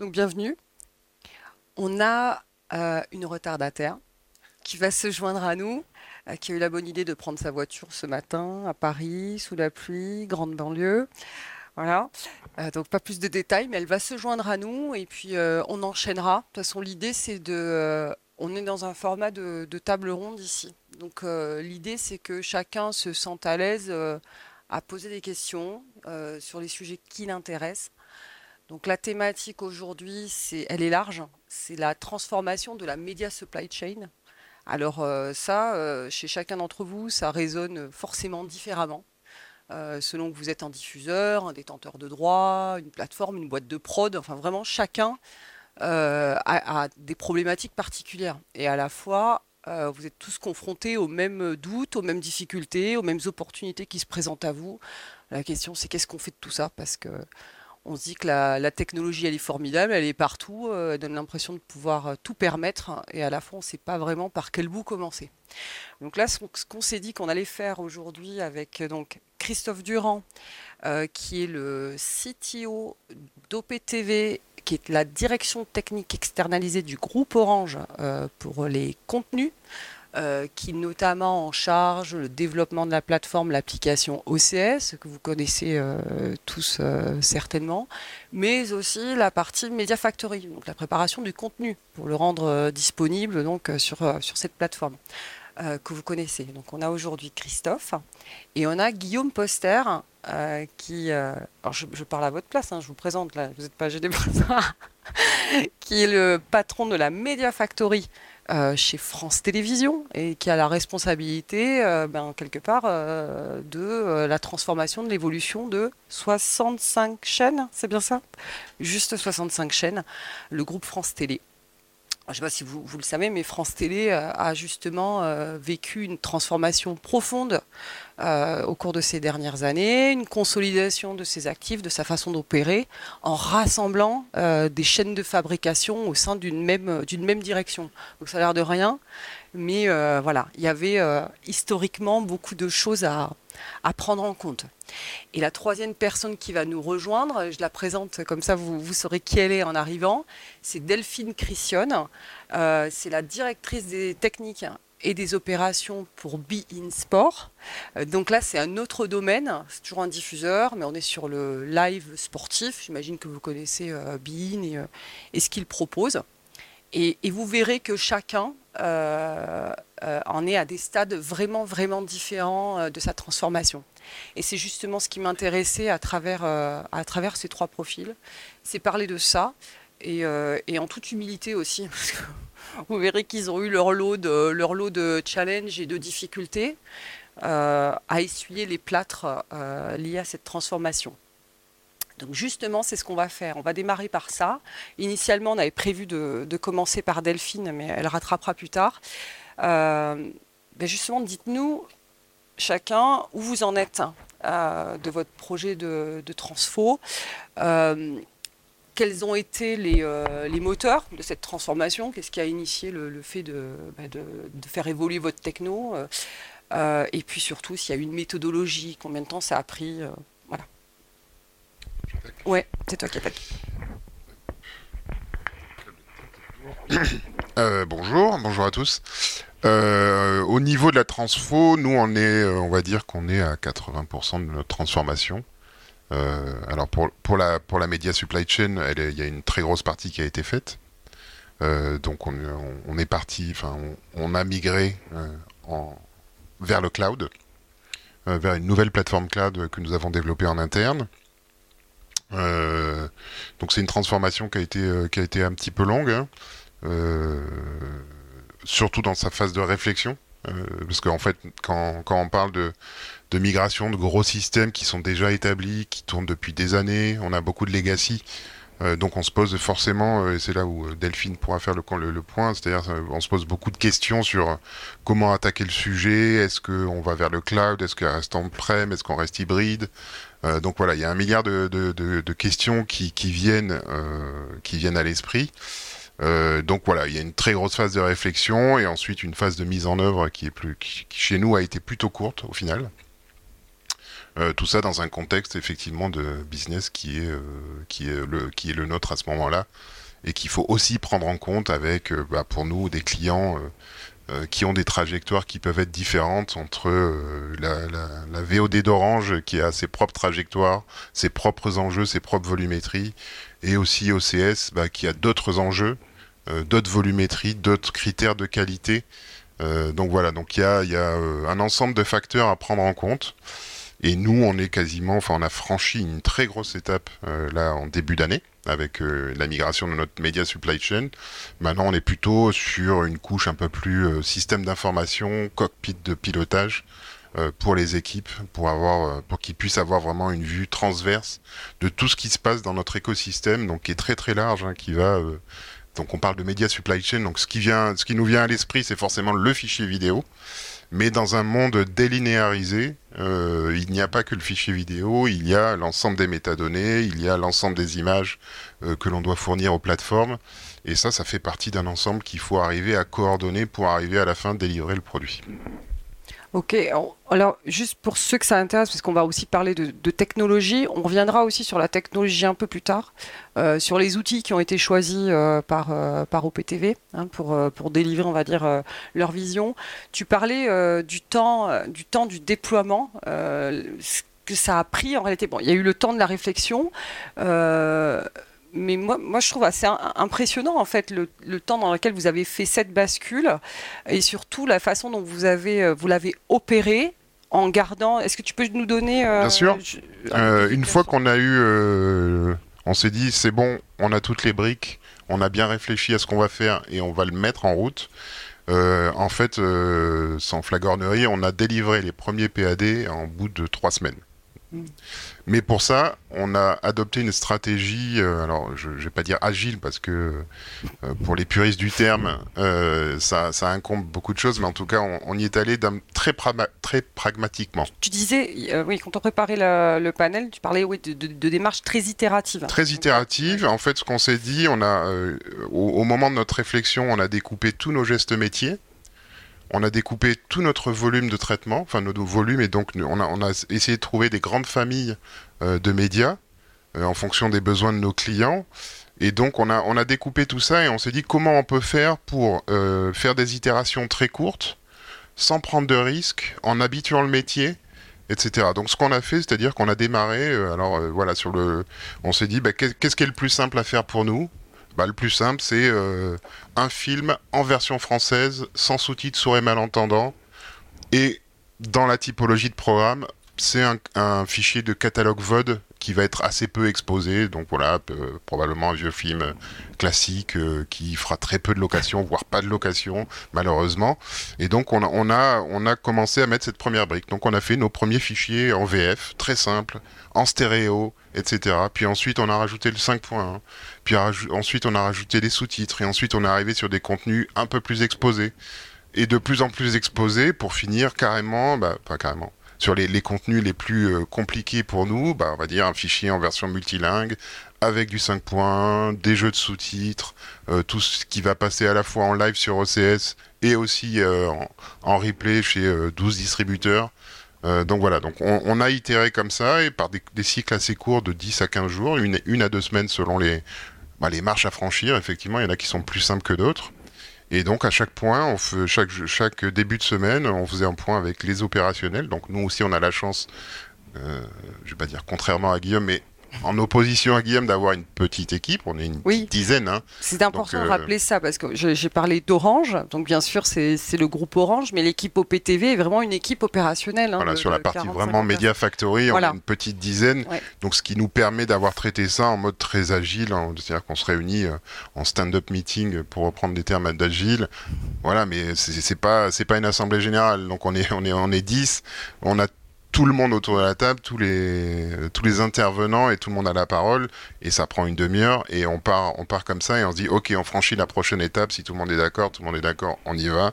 Donc bienvenue. On a euh, une retardataire qui va se joindre à nous, euh, qui a eu la bonne idée de prendre sa voiture ce matin à Paris, sous la pluie, grande banlieue. Voilà. Euh, donc pas plus de détails, mais elle va se joindre à nous et puis on enchaînera. De toute façon, l'idée c'est de... on est dans un format de, de table ronde ici. Donc l'idée c'est que chacun se sente à l'aise à poser des questions sur les sujets qui l'intéressent. Donc la thématique aujourd'hui, c'est, elle est large, c'est la transformation de la media supply chain. Alors euh, ça, euh, chez chacun d'entre vous, ça résonne forcément différemment. Euh, selon que vous êtes un diffuseur, un détenteur de droits, une plateforme, une boîte de prod, enfin vraiment chacun a, des problématiques particulières. Et à la fois, vous êtes tous confrontés aux mêmes doutes, aux mêmes difficultés, aux mêmes opportunités qui se présentent à vous. La question c'est qu'est-ce qu'on fait de tout ça? Parce que on se dit que la, technologie, elle est formidable, elle est partout, euh, elle donne l'impression de pouvoir euh, tout permettre, et à la fois, on ne sait pas vraiment par quel bout commencer. Donc là, ce qu'on s'est dit qu'on allait faire aujourd'hui avec euh, donc Christophe Durand, qui est le CTO d'OPTV, qui est la direction technique externalisée du groupe Orange pour les contenus. Euh, qui notamment en charge le développement de la plateforme, l'application OCS, que vous connaissez euh, tous euh, certainement, mais aussi la partie Media Factory, donc la préparation du contenu pour le rendre disponible donc, sur, sur cette plateforme. que vous connaissez. Donc on a aujourd'hui Christophe et on a Guillaume Poster qui, je, parle à votre place, hein, je vous présente là, vous n'êtes pas gêné pour ça, qui est le patron de la Media Factory euh, chez France Télévisions et qui a la responsabilité, euh, ben, quelque part, euh, de la transformation de l'évolution de 65 chaînes, c'est bien ça? Juste 65 chaînes, le groupe France Télé je ne sais pas si vous, le savez, mais France Télé euh, a justement euh, vécu une transformation profonde euh, au cours de ces dernières années, une consolidation de ses actifs, de sa façon d'opérer, en rassemblant des chaînes de fabrication au sein d'une même, même direction. Donc ça a l'air de rien, mais voilà, il y avait historiquement beaucoup de choses à, à prendre en compte. Et la troisième personne qui va nous rejoindre, je la présente comme ça, vous, vous saurez qui elle est en arrivant, c'est Delphine Christionne. Euh, c'est la directrice des techniques et des opérations pour Be In Sport. Euh, donc là, c'est un autre domaine, c'est toujours un diffuseur, mais on est sur le live sportif. J'imagine que vous connaissez euh, Be In et, et, ce qu'il propose. Et, vous verrez que chacun en est à des stades vraiment, vraiment différents de sa transformation. Et c'est justement ce qui m'intéressait à travers, euh, à travers ces trois profils, c'est parler de ça, et, euh, en toute humilité aussi, parce que vous verrez qu'ils ont eu leur lot de, de challenges et de difficultés euh, à essuyer les plâtres liés à cette transformation. Donc justement, c'est ce qu'on va faire. On va démarrer par ça. Initialement, on avait prévu de, commencer par Delphine, mais elle rattrapera plus tard. Ben justement, dites-nous chacun où vous en êtes euh, de votre projet de, transfo. Euh, quels ont été euh, les, moteurs de cette transformation? Qu'est-ce qui a initié le, fait bah, de, faire évoluer votre techno? Et puis surtout, s'il y a une méthodologie, combien de temps ça a pris. Ouais, c'est toi qui as bonjour, bonjour à tous. Euh, au niveau de la transfo, nous on est, euh, on va dire qu'on est à 80% de notre transformation. Euh, alors pour, pour, la, pour la media supply chain, il y a une très grosse partie qui a été faite. donc on, on, est parti, enfin on, a migré vers le cloud, vers une nouvelle plateforme cloud que nous avons développée en interne. Donc c'est une transformation qui a été, qui a été un petit peu longue. Hein surtout dans sa phase de réflexion. Euh, parce qu'en fait, quand, quand, on parle de, de, migration de gros systèmes qui sont déjà établis, qui tournent depuis des années, on a beaucoup de legacy. Euh, donc on se pose forcément, euh, et c'est là où Delphine pourra faire le, le, le point, c'est-à-dire on se pose beaucoup de questions sur comment attaquer le sujet, est-ce qu'on va vers le cloud, est-ce qu'on reste en prem, est-ce qu'on reste hybride. Donc voilà, il y a un milliard de, questions qui, viennent, qui viennent à l'esprit. Euh, donc voilà, il y a une très grosse phase de réflexion et ensuite une phase de mise en œuvre qui est plus, chez nous a été plutôt courte au final. Euh, tout ça dans un contexte effectivement de business qui est, euh, qui est, le, qui est le nôtre à ce moment-là et qu'il faut aussi prendre en compte avec, euh, bah, pour nous, des clients qui ont des trajectoires qui peuvent être différentes entre la, la, la, VOD d'Orange qui a ses propres trajectoires, ses propres enjeux, ses propres volumétries, et aussi OCS bah, qui a d'autres enjeux, d'autres volumétries, d'autres critères de qualité. donc voilà, donc il y a, y a un ensemble de facteurs à prendre en compte. Et nous, on est quasiment, enfin, on a franchi une très grosse étape euh, là en début d'année avec euh, la migration de notre média supply chain. Maintenant, on est plutôt sur une couche un peu plus euh, système d'information, cockpit de pilotage pour les équipes, pour avoir, pour qu'ils puissent avoir vraiment une vue transverse de tout ce qui se passe dans notre écosystème, donc qui est très très large, hein, qui va donc on parle de média supply chain, donc ce qui vient, ce qui nous vient à l'esprit, c'est forcément le fichier vidéo. Mais dans un monde délinéarisé, euh, il n'y a pas que le fichier vidéo, il y a l'ensemble des métadonnées, il y a l'ensemble des images euh, que l'on doit fournir aux plateformes. Et ça, ça fait partie d'un ensemble qu'il faut arriver à coordonner pour arriver à la fin délivrer le produit. Ok, alors juste pour ceux que ça intéresse, parce qu'on va aussi parler de, technologie, on reviendra aussi sur la technologie un peu plus tard, euh, sur les outils qui ont été choisis euh, par, euh, par OPTV hein, pour, pour délivrer, on va dire, leur vision. Tu parlais du, temps, du temps du déploiement, ce que ça a pris en réalité. Bon, il y a eu le temps de la réflexion mais moi, moi, je trouve assez impressionnant en fait le, temps dans lequel vous avez fait cette bascule et surtout la façon dont vous avez euh, vous l'avez opéré en gardant. Est-ce que tu peux nous donner euh, Bien sûr. Euh, une fois qu'on a eu, on s'est dit c'est bon, on a toutes les briques, on a bien réfléchi à ce qu'on va faire et on va le mettre en route. en fait, sans flagornerie, on a délivré les premiers PAD en bout de trois semaines. Mm. Mais pour ça, on a adopté une stratégie, euh, alors je ne vais pas dire agile parce que euh, pour les puristes du terme, euh, ça, ça, incombe beaucoup de choses, mais en tout cas, on, y est allé très, très pragmatiquement. Tu disais, oui, quand on préparait le, panel, tu parlais oui, de, de, démarches très itératives. Très itératives. En fait, ce qu'on s'est dit, on a, au moment de notre réflexion, on a découpé tous nos gestes métiers on a découpé tout notre volume de traitement, enfin nos volumes, et donc on a, essayé de trouver des grandes familles euh, de médias euh, en fonction des besoins de nos clients. Et donc on a, on a découpé tout ça et on s'est dit comment on peut faire pour euh, faire des itérations très courtes, sans prendre de risques, en habituant le métier, etc. Donc ce qu'on a fait, c'est-à-dire qu'on a démarré, alors voilà, sur le, on s'est dit bah, qu'est-ce qui est le plus simple à faire pour nous? Bah, le plus simple, c'est euh, un film en version française, sans sous-titres, sourds et malentendants. Et dans la typologie de programme, c'est un, fichier de catalogue VOD qui va être assez peu exposé. Donc voilà, euh, probablement un vieux film classique euh, qui fera très peu de location, voire pas de location, malheureusement. Et donc on a, commencé à mettre cette première brique. Donc on a fait nos premiers fichiers en VF, très simple, en stéréo, etc. Puis ensuite on a rajouté le 5.1. Puis ensuite on a rajouté les sous-titres. Et ensuite on est arrivé sur des contenus un peu plus exposés. Et de plus en plus exposés pour finir carrément, bah pas carrément, sur les, contenus les plus euh, compliqués pour nous, bah, on va dire un fichier en version multilingue avec du 5.1, des jeux de sous-titres, euh, tout ce qui va passer à la fois en live sur OCS et aussi euh, en, replay chez 12 distributeurs. donc voilà, donc on, a itéré comme ça et par des, cycles assez courts de 10 à 15 jours, une, une à deux semaines selon les, bah, les marches à franchir. Effectivement, il y en a qui sont plus simples que d'autres. Et donc à chaque point, on chaque début de semaine, on faisait un point avec les opérationnels. Donc nous aussi, on a la chance, euh, je vais pas dire contrairement à Guillaume, mais en opposition à Guillaume d'avoir une petite équipe. On est une dizaine. Hein. C'est important de euh, rappeler ça parce que j'ai parlé d'Orange. Donc bien sûr, c'est le groupe Orange, mais l'équipe OPTV est vraiment une équipe opérationnelle. Hein, voilà, sur la partie vraiment Media Factory, on a une petite dizaine. Donc ce qui nous permet d'avoir traité ça en mode très agile. C'est-à-dire qu'on se réunit euh, en stand-up meeting pour reprendre des termes d'agile. Voilà, mais c'est pas c'est pas une assemblée générale. Donc on est on est on est 10. On a tout le monde autour de la table, tous les, tous les intervenants et tout le monde a la parole et ça prend une demi-heure et on part, on part comme ça et on se dit ok on franchit la prochaine étape si tout le monde est d'accord, tout le monde est d'accord, on y va,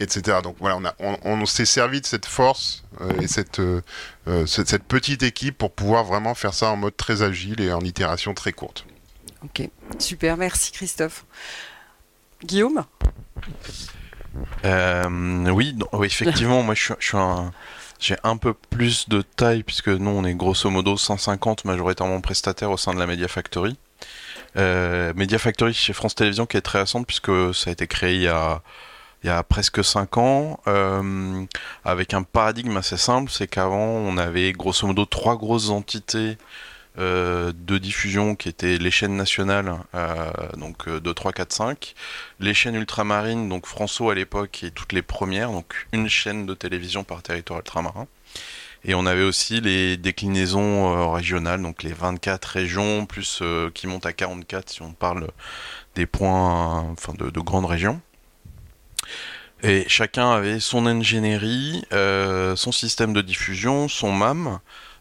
etc. Donc voilà, on, a, on, s'est servi de cette force euh, et cette, euh, euh, cette, cette, petite équipe pour pouvoir vraiment faire ça en mode très agile et en itération très courte. Ok, super, merci Christophe. Guillaume? Oui, oui, effectivement, moi je suis, je suis un J'ai un peu plus de taille puisque nous on est grosso modo 150 majoritairement prestataires au sein de la Media Factory. Euh, Media Factory chez France Télévisions qui est très récente puisque ça a été créé il y a, presque 5 ans euh, avec un paradigme assez simple, c'est qu'avant on avait grosso modo trois grosses entités euh, de diffusion qui étaient les chaînes nationales, euh, donc 2, 3, 4, 5, les chaînes ultramarines, donc François à l'époque et toutes les premières, donc une chaîne de télévision par territoire ultramarin. Et on avait aussi les déclinaisons euh, régionales, donc les 24 régions, plus qui montent à 44 si on parle des points, enfin de, grandes régions. Et chacun avait son ingénierie, son système de diffusion, son MAM,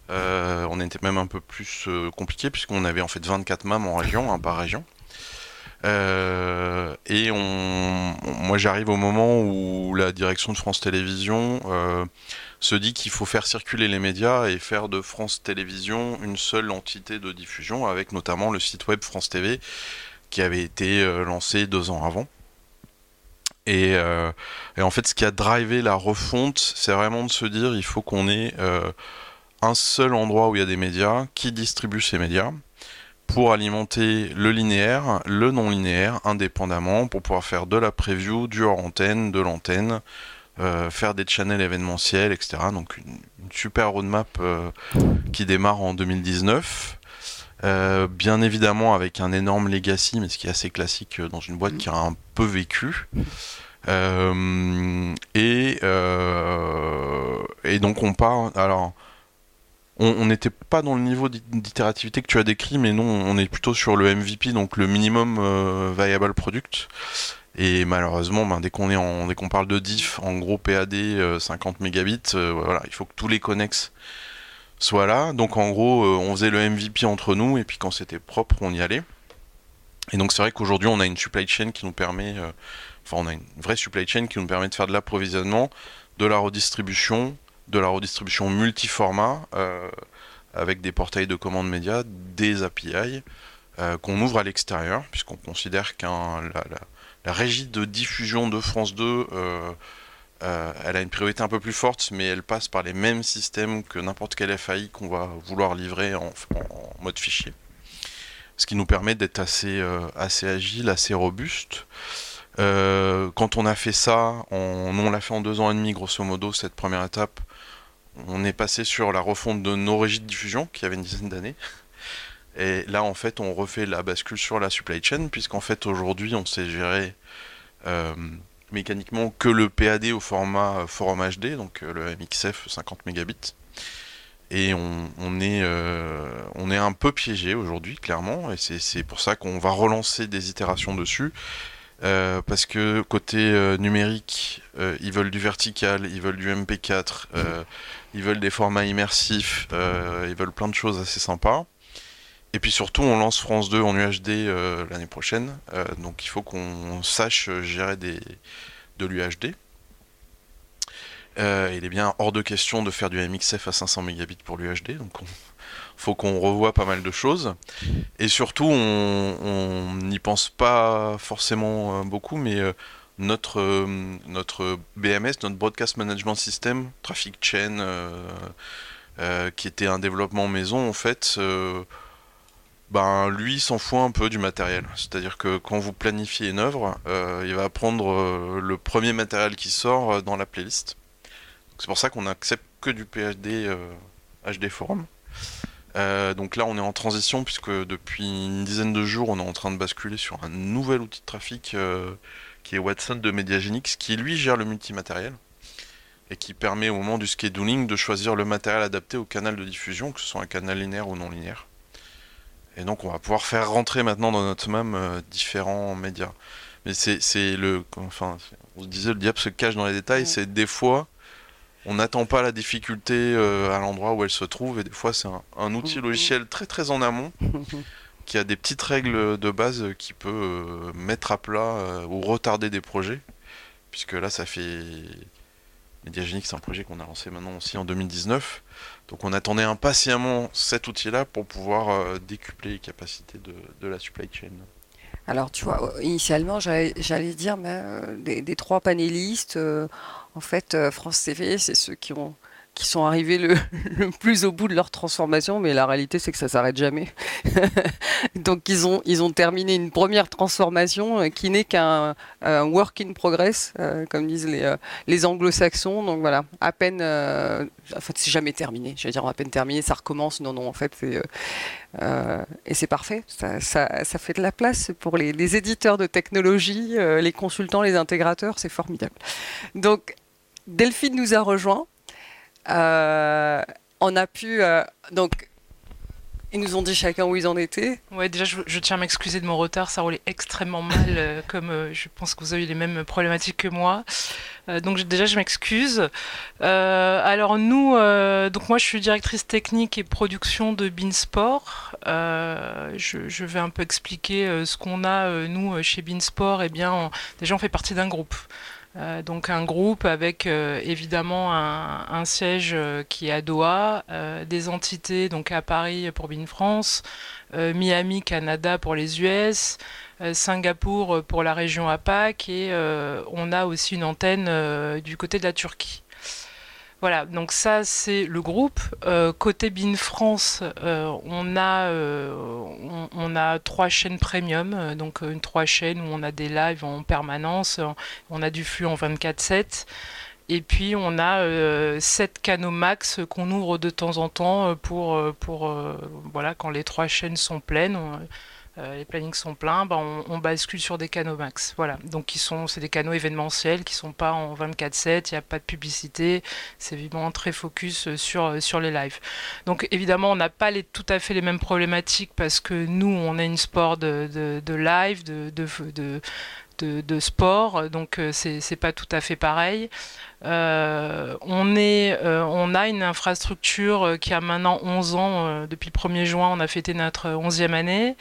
euh, on était même un peu plus euh, compliqué puisqu'on avait en fait 24 MAM en région, un par région. Euh, et moi j'arrive au moment où la direction de France Télévisions se dit qu'il faut faire circuler les médias et faire de France Télévisions une seule entité de diffusion avec notamment le site web France TV qui avait été lancé deux ans avant. Et, et, en fait ce qui a drivé la refonte c'est vraiment de se dire il faut qu'on ait un seul endroit où il y a des médias qui distribue ces médias pour alimenter le linéaire, le non linéaire, indépendamment, pour pouvoir faire de la preview, du hors antenne, de l'antenne, euh, faire des channels événementiels, etc. Donc une, super roadmap euh, qui démarre en 2019. Euh, bien évidemment avec un énorme legacy, mais ce qui est assez classique dans une boîte qui a un peu vécu. et, et donc on part. Alors on n'était pas dans le niveau d'itérativité que tu as décrit, mais non, on est plutôt sur le MVP, donc le minimum euh, viable product. Et malheureusement, ben, dès qu'on est en, dès qu'on parle de diff, en gros PAD 50 euh, mégabits, euh, il faut que tous les connexes soient là. Donc en gros, on faisait le MVP entre nous, et puis quand c'était propre, on y allait. Et donc c'est vrai qu'aujourd'hui, on a une supply chain qui nous permet, enfin on a une vraie supply chain qui nous permet de faire de l'approvisionnement, de la redistribution, de la redistribution multiformat euh, avec des portails de commandes médias, des API euh, qu'on ouvre à l'extérieur, puisqu'on considère que la, régie de diffusion de France 2, euh, elle a une priorité un peu plus forte, mais elle passe par les mêmes systèmes que n'importe quel FAI qu'on va vouloir livrer en, mode fichier. Ce qui nous permet d'être assez, agile, assez robuste. quand on a fait ça, on, on l'a fait en deux ans et demi, grosso modo, cette première étape, on est passé sur la refonte de nos régies de diffusion, qui avait une dizaine d'années. Et là, en fait, on refait la bascule sur la supply chain, puisqu'en fait, aujourd'hui, on sait gérer euh, mécaniquement que le PAD au format euh, Forum HD, donc euh, le MXF 50 mégabits. Et on, est, un peu piégé aujourd'hui, clairement, et c'est pour ça qu'on va relancer des itérations dessus. Parce que côté numérique, ils veulent du vertical, ils veulent du MP4, ils veulent des formats immersifs, ils veulent plein de choses assez sympas. Et puis surtout, on lance France 2 en UHD l'année prochaine, donc il faut qu'on sache gérer des, de l'UHD. il est bien hors de question de faire du MXF à 500 mégabits pour l'UHD, donc on, faut qu'on revoie pas mal de choses. Et surtout, on n'y pense pas forcément euh, beaucoup, mais euh, notre, euh, notre BMS, notre Broadcast Management System, Traffic Chain, qui était un développement maison, en fait, ben, lui s'en fout un peu du matériel. C'est-à-dire que quand vous planifiez une œuvre, il va prendre le premier matériel qui sort dans la playlist. C'est pour ça qu'on n'accepte que du PHD HD Forum. Euh, donc là, on est en transition puisque depuis une dizaine de jours, on est en train de basculer sur un nouvel outil de trafic euh, qui est Watson de Mediagenix, qui lui gère le multimatériel et qui permet au moment du scheduling de choisir le matériel adapté au canal de diffusion, que ce soit un canal linéaire ou non linéaire. Et donc, on va pouvoir faire rentrer maintenant dans notre MAM euh, différents médias. Mais c'est le. Enfin, on se disait, le diable se cache dans les détails, c'est des fois on n'attend pas la difficulté euh, à l'endroit où elle se trouve et des fois c'est un, outil logiciel très très en amont qui a des petites règles de base qui peut euh, mettre à plat euh, ou retarder des projets puisque là ça fait Mediagenic c'est un projet qu'on a lancé maintenant aussi en 2019 donc on attendait impatiemment cet outil là pour pouvoir décupler les capacités de, la supply chain. Alors, tu vois, initialement, j'allais dire, mais, des, trois panélistes, en fait, euh, France TV, c'est ceux qui ont qui sont arrivés le, plus au bout de leur transformation, mais la réalité c'est que ça s'arrête jamais. Donc ils ont, ils ont terminé une première transformation euh, qui n'est qu'un work in progress, euh, comme disent les, euh, les anglo-saxons. Donc voilà, à peine, en fait c'est jamais terminé. Je vais dire à peine terminé, ça recommence. Non, non, en fait c'est... et c'est parfait, ça, ça, fait de la place pour les, les éditeurs de technologie, les consultants, les intégrateurs, c'est formidable. Donc Delphine nous a rejoint. Euh, on a pu. Euh, donc, ils nous ont dit chacun où ils en étaient. Ouais, déjà, je, tiens à m'excuser de mon retard. Ça roulait extrêmement mal, euh, comme je pense que vous avez eu les mêmes problématiques que moi. donc, déjà, je m'excuse. alors, nous, donc moi, je suis directrice technique et production de Beansport. Je, je, vais un peu expliquer ce qu'on a, nous, chez Beansport. Eh bien, déjà, on fait partie d'un groupe. Euh, donc un groupe avec euh, évidemment un, siège euh, qui est à Doha, des entités donc à Paris pour Bin France, Miami, Canada pour les US, Singapour pour la région APAC et on a aussi une antenne du côté de la Turquie. Voilà, donc ça c'est le groupe. Euh, côté BIN France, euh, on, a, euh, on, a trois chaînes premium, donc une trois chaînes où on a des lives en permanence, on a du flux en 24-7. Et puis on a 7 canaux max qu'on ouvre de temps en temps pour, pour voilà, quand les trois chaînes sont pleines. Euh, les plannings sont pleins, bah, on, bascule sur des canaux max. Voilà, donc qui sont, c'est des canaux événementiels qui sont pas en 24/7, il n'y a pas de publicité, c'est évidemment très focus euh, sur euh, sur les lives. Donc évidemment, on n'a pas les, tout à fait les mêmes problématiques parce que nous, on a une sport de, de, live, de, de de, de, sport, donc c'est, c'est pas tout à fait pareil. on, est, on a une infrastructure qui a maintenant 11 ans. depuis le 1er juin, on a fêté notre 11e année.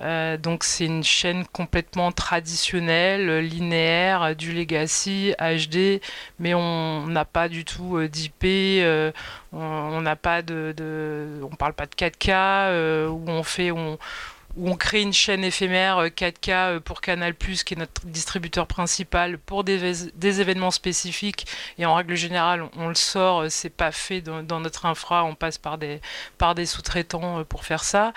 Euh, donc c'est une chaîne complètement traditionnelle, linéaire, du legacy, HD, mais on n'a pas du tout euh, d'IP, euh, on n'a pas de, on parle pas de 4K, où on fait, on, où on crée une chaîne éphémère 4K euh, euh, pour Canal+, qui est notre distributeur principal, pour des, événements spécifiques. Et en règle générale, on, le sort, euh, c'est pas fait dans, notre infra, on passe par des, sous-traitants pour faire ça.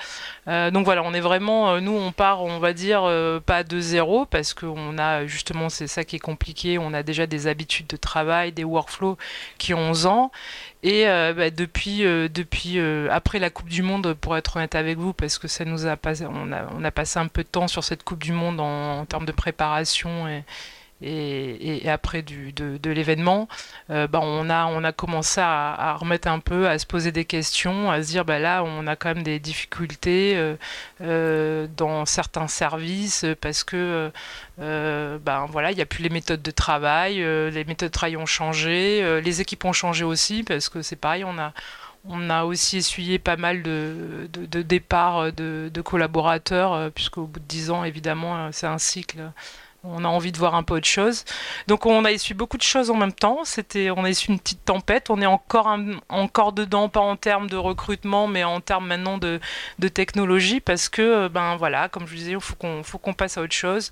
donc voilà, on est vraiment, nous, on part, on va dire, pas de zéro, parce qu'on a, justement, c'est ça qui est compliqué, on a déjà des habitudes de travail, des workflows qui ont 11 ans. Et bah, depuis, depuis après la Coupe du Monde, pour être honnête avec vous, parce que ça nous a passé, on a, passé un peu de temps sur cette Coupe du Monde en, termes de préparation et, après de, l'événement, euh, bah, on, a, commencé à, remettre un peu, à se poser des questions, à se dire bah, là, on a quand même des difficultés euh, euh, dans certains services parce que ben, voilà, il n'y a plus les méthodes de travail, les méthodes de travail ont changé, les équipes ont changé aussi parce que c'est pareil, on a on a aussi essuyé pas mal de, de, départs de, de collaborateurs, puisqu'au bout de dix ans, évidemment, c'est un cycle on a envie de voir un peu autre chose. Donc on a essuyé beaucoup de choses en même temps. C'était, on a essuyé une petite tempête. On est encore, encore dedans, pas en termes de recrutement, mais en termes maintenant de, technologie, parce que, euh, ben voilà, comme je vous disais, il faut qu'on, faut qu'on passe à autre chose.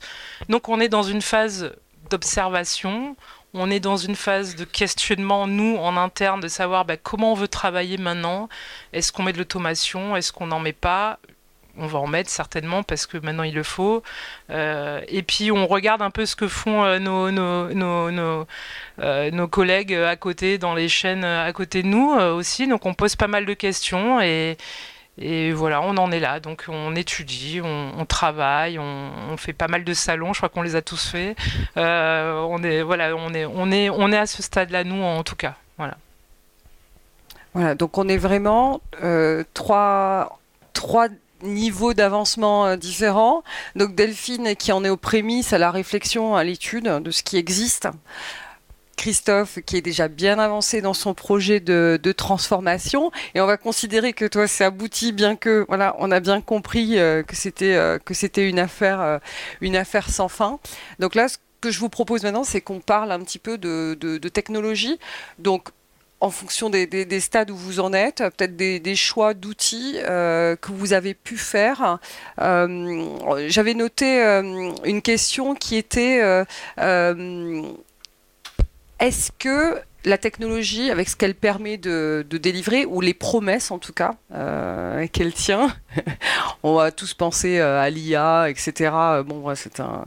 Donc on est dans une phase d'observation. On est dans une phase de questionnement, nous, en interne, de savoir ben, comment on veut travailler maintenant. Est-ce qu'on met de l'automation? Est-ce qu'on n'en met pas? On va en mettre certainement parce que maintenant il le faut. Euh, et puis on regarde un peu ce que font euh, nos, nos, euh, nos, collègues à côté, dans les chaînes à côté de nous aussi. Donc on pose pas mal de questions et, et voilà, on en est là. Donc on étudie, on, travaille, on, fait pas mal de salons. Je crois qu'on les a tous faits. on est voilà, on est on est on est à ce stade-là nous en tout cas. Voilà. Voilà, donc on est vraiment trois trois niveaux d'avancement euh, différents. Donc Delphine qui en est aux prémices, à la réflexion, à l'étude de ce qui existe. Christophe qui est déjà bien avancé dans son projet de, transformation. Et on va considérer que toi c'est abouti bien que voilà on a bien compris euh, que c'était euh, que c'était une affaire une affaire sans fin. Donc là ce que je vous propose maintenant c'est qu'on parle un petit peu de, de technologie. Donc en fonction des, stades où vous en êtes, peut-être des, choix d'outils euh, que vous avez pu faire. Euh, j'avais noté euh, une question qui était est-ce que la technologie, avec ce qu'elle permet de, délivrer, ou les promesses en tout cas, euh, qu'elle tient. On va tous penser à l'IA, etc. Bon, c'est un,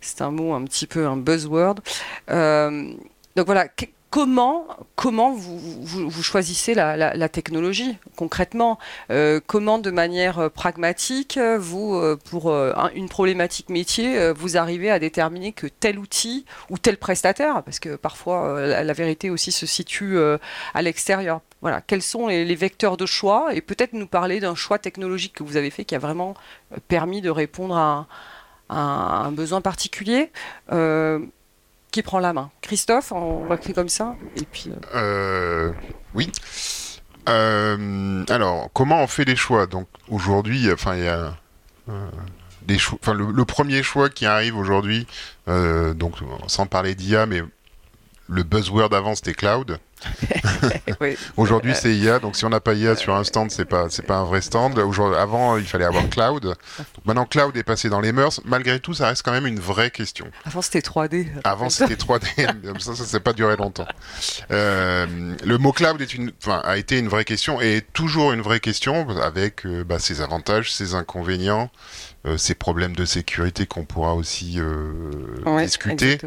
c'est un mot un petit peu un buzzword. donc voilà, comment, comment vous, vous, choisissez la, technologie concrètement euh, Comment de manière euh, pragmatique, vous, euh, pour une problématique métier, vous arrivez à déterminer que tel outil ou tel prestataire, parce que parfois la, vérité aussi se situe à l'extérieur. Voilà, quels sont les, vecteurs de choix? Et peut-être nous parler d'un choix technologique que vous avez fait qui a vraiment permis de répondre à, un besoin particulier qui prend la main Christophe, on va faire comme ça et puis. Euh, euh oui. Euh, alors, comment on fait les choix? Donc aujourd'hui, enfin, il y a des choix. Enfin, le, premier choix qui arrive aujourd'hui, donc sans parler d'IA, mais le buzzword avant c'était cloud. Aujourd'hui, c'est IA. Donc, si on n'a pas IA sur un stand, c'est pas c'est pas un vrai stand. Avant, il fallait avoir cloud. maintenant, cloud est passé dans les mœurs. Malgré tout, ça reste quand même une vraie question. Avant, c'était 3D. Avant, c'était 3D. ça, ça s'est pas duré longtemps. Euh, le mot cloud est une, a été une vraie question et est toujours une vraie question avec euh, bah, ses avantages, ses inconvénients. Euh, ses problèmes de sécurité qu'on pourra aussi discuter.